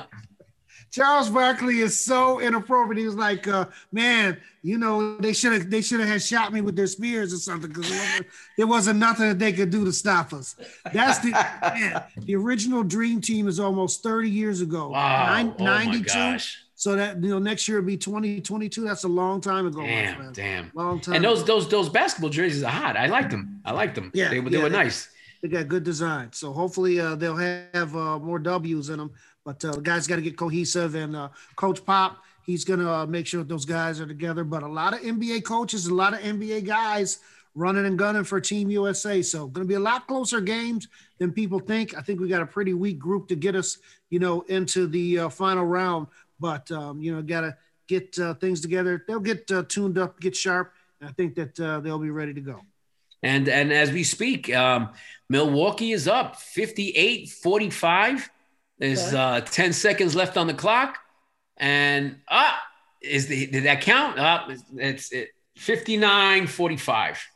Charles Barkley is so inappropriate. He was like, uh, "Man, you know, they should have they should have had shot me with their spears or something because there, wasn't nothing that they could do to stop us." That's the man. The original Dream Team is almost thirty years ago. Wow, oh 92. So that you know, next year will be 2022. That's a long time ago. Damn, damn, long time. And those ago. those those basketball jerseys are hot. I like them. I like them. Yeah, they, they yeah, were nice. They got good design. So hopefully uh, they'll have uh, more W's in them. But uh, the guys got to get cohesive, and uh, Coach Pop, he's going to uh, make sure those guys are together. But a lot of NBA coaches, a lot of NBA guys running and gunning for Team USA. So going to be a lot closer games than people think. I think we got a pretty weak group to get us, you know, into the uh, final round. But um, you know, got to get uh, things together. They'll get uh, tuned up, get sharp. I think that they'll be ready to go. And and as we speak, um, Milwaukee is up 58 45 there's uh, 10 seconds left on the clock. And ah, is the did that count? Up, uh, it's, it, 59 45.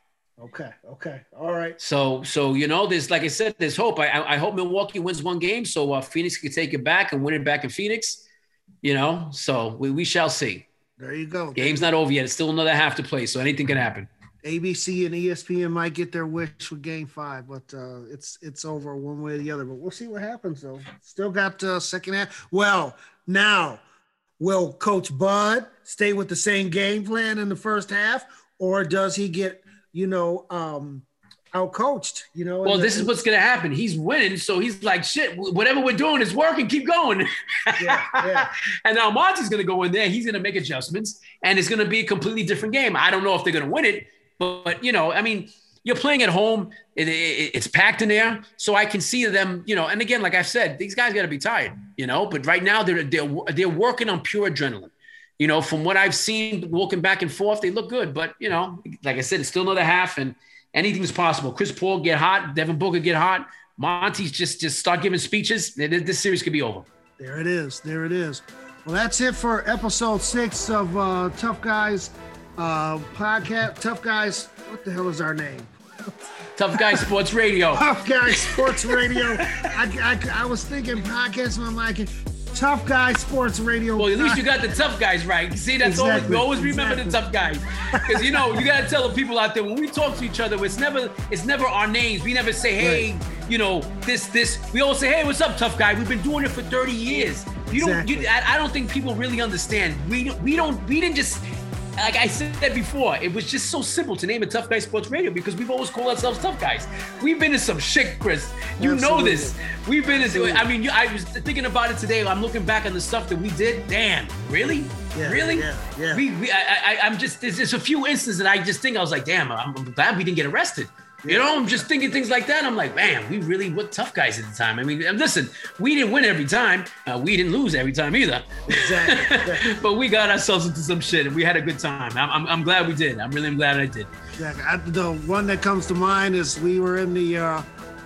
Okay. Okay. All right. So, so you know, there's like I said, there's hope. I, I hope Milwaukee wins one game so uh, Phoenix can take it back and win it back in Phoenix. You know, so we, we shall see. There you go. Game's not over yet. It's still another half to play, so anything can happen. ABC and ESPN might get their wish with Game Five, but uh, it's it's over one way or the other. But we'll see what happens though. Still got uh, second half. Well, now will Coach Bud stay with the same game plan in the first half, or does he get you know um, out coached? You know. Well, this is what's gonna happen. He's winning, so he's like, "Shit, whatever we're doing is working. Keep going." Yeah, yeah. and now Monty's gonna go in there. He's gonna make adjustments, and it's gonna be a completely different game. I don't know if they're gonna win it but, you know, I mean, you're playing at home. It, it, it's packed in there, so I can see them. You know, and again, like I said, these guys got to be tired. You know, but right now they're they're they're working on pure adrenaline. You know, from what I've seen, walking back and forth, they look good. But you know, like I said, it's still another half, and anything's possible. Chris Paul get hot, Devin Booker get hot. Monty's just just start giving speeches. This series could be over. There it is. There it is. Well, that's it for episode six of uh, Tough Guys uh, podcast. Tough Guys. What the hell is our name? Tough Guy Sports Radio. Tough Guy Sports Radio. I, I, I was thinking podcast, and I'm like, Tough Guy Sports Radio. Well, at least you got the tough guys right. See, that's exactly. always we always remember exactly. the tough guys because you know you gotta tell the people out there when we talk to each other, it's never it's never our names. We never say, hey, right. you know, this this. We all say, hey, what's up, tough guy? We've been doing it for 30 years. You exactly. don't. You, I, I don't think people really understand. We we don't. We didn't just like I said before, it was just so simple to name a Tough Guy Sports Radio because we've always called ourselves Tough Guys. We've been in some shit, Chris. You Absolutely. know this. We've been in. I mean, I was thinking about it today. I'm looking back on the stuff that we did. Damn, really? Yeah, really? Yeah, yeah. We, we I, I, am just. There's just a few instances that I just think I was like, damn, I'm glad we didn't get arrested. You know, I'm just thinking things like that. I'm like, man, we really were tough guys at the time. I mean, listen, we didn't win every time. Uh, we didn't lose every time either. Exactly. but we got ourselves into some shit and we had a good time. I'm, I'm, I'm glad we did. I'm really glad I did. Exactly. I, the one that comes to mind is we were in the uh,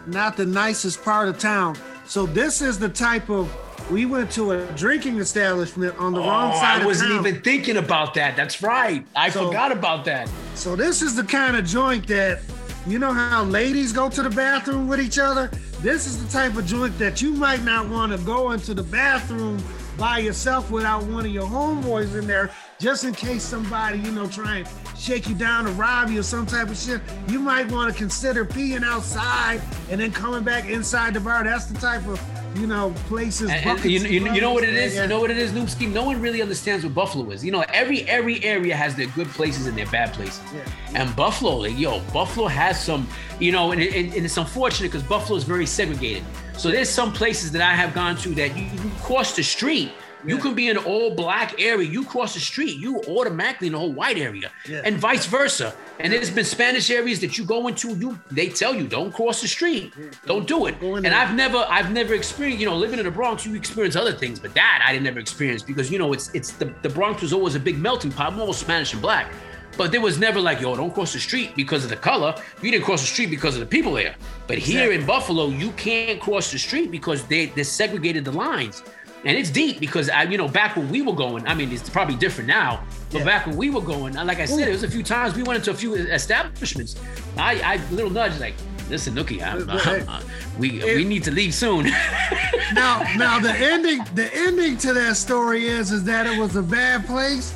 not the nicest part of town. So this is the type of we went to a drinking establishment on the oh, wrong side. I wasn't even thinking about that. That's right. I so, forgot about that. So this is the kind of joint that you know how ladies go to the bathroom with each other? This is the type of joint that you might not want to go into the bathroom by yourself without one of your homeboys in there, just in case somebody, you know, try and shake you down or rob you or some type of shit. You might want to consider peeing outside and then coming back inside the bar. That's the type of you know, places. And, and you, you, you, know what it is? Yeah. You know what it is, Noob Scheme? No one really understands what Buffalo is. You know, every every area has their good places and their bad places. Yeah. And Buffalo, like, yo, Buffalo has some, you know, and, and, and it's unfortunate because Buffalo is very segregated. So there's some places that I have gone to that you, you cross the street you can be in an all black area. You cross the street, you automatically in a whole white area, yeah. and vice versa. And there's been Spanish areas that you go into. You they tell you don't cross the street, don't do it. And I've never, I've never experienced. You know, living in the Bronx, you experience other things, but that I didn't never experience because you know it's it's the the Bronx was always a big melting pot, more Spanish and black. But there was never like, yo, don't cross the street because of the color. You didn't cross the street because of the people there. But exactly. here in Buffalo, you can't cross the street because they they segregated the lines and it's deep because I, you know, back when we were going, I mean, it's probably different now, but yeah. back when we were going, like I said, it was a few times we went into a few establishments. I, I little nudge like, listen, Nookie, I'm, I'm, I'm, we it, we need to leave soon. now, now the ending, the ending to that story is, is that it was a bad place.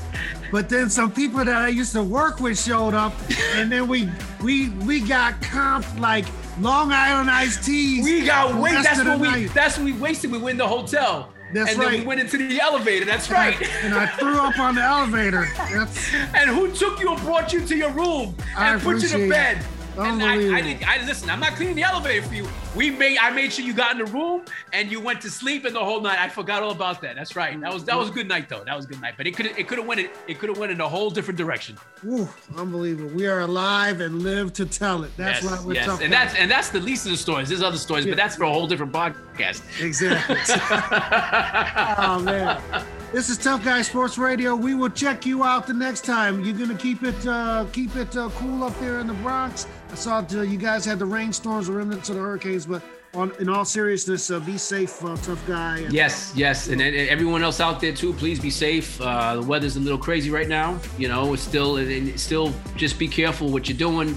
But then some people that I used to work with showed up, and then we we we got comped like Long Island iced teas. We got wasted. That's what we. Night. That's what we wasted. We went in the hotel. That's and right. then we went into the elevator. That's and right. I, and I threw up on the elevator. That's... and who took you and brought you to your room and I put you to bed? It. And I, I, didn't. I listen. I'm not cleaning the elevator for you. We made. I made sure you got in the room and you went to sleep in the whole night. I forgot all about that. That's right. That was that was a good night though. That was a good night. But it could it could have went it it could have went in a whole different direction. Ooh, unbelievable. We are alive and live to tell it. That's yes, why we're yes. tough. And that's and that's the least of the stories. There's other stories, yeah. but that's for a whole different podcast. Exactly. oh man. This is Tough Guy Sports Radio. We will check you out the next time. You're gonna keep it uh, keep it uh, cool up there in the Bronx. I saw uh, you guys had the rainstorms or remnants of the hurricanes, but on, in all seriousness, uh, be safe, uh, tough guy. Yes, yes, and, and everyone else out there too. Please be safe. Uh, the weather's a little crazy right now. You know, it's still, it's still just be careful what you're doing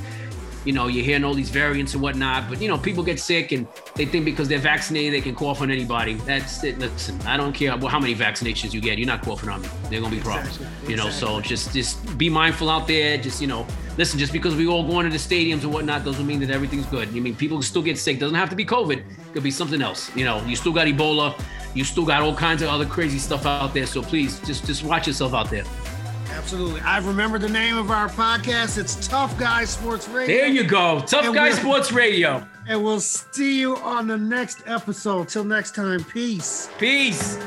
you know, you're hearing all these variants and whatnot, but you know, people get sick and they think because they're vaccinated they can cough on anybody. That's it. Listen, I don't care how many vaccinations you get, you're not coughing on me. They're gonna be problems. Exactly. You know, exactly. so just just be mindful out there. Just you know, listen, just because we all going to the stadiums and whatnot doesn't mean that everything's good. I mean, people still get sick. Doesn't have to be COVID. It could be something else. You know, you still got Ebola. You still got all kinds of other crazy stuff out there. So please, just just watch yourself out there. Absolutely. I've remembered the name of our podcast. It's Tough Guy Sports Radio. There you go. Tough and Guy Sports Radio. And we'll see you on the next episode. Till next time, peace. Peace.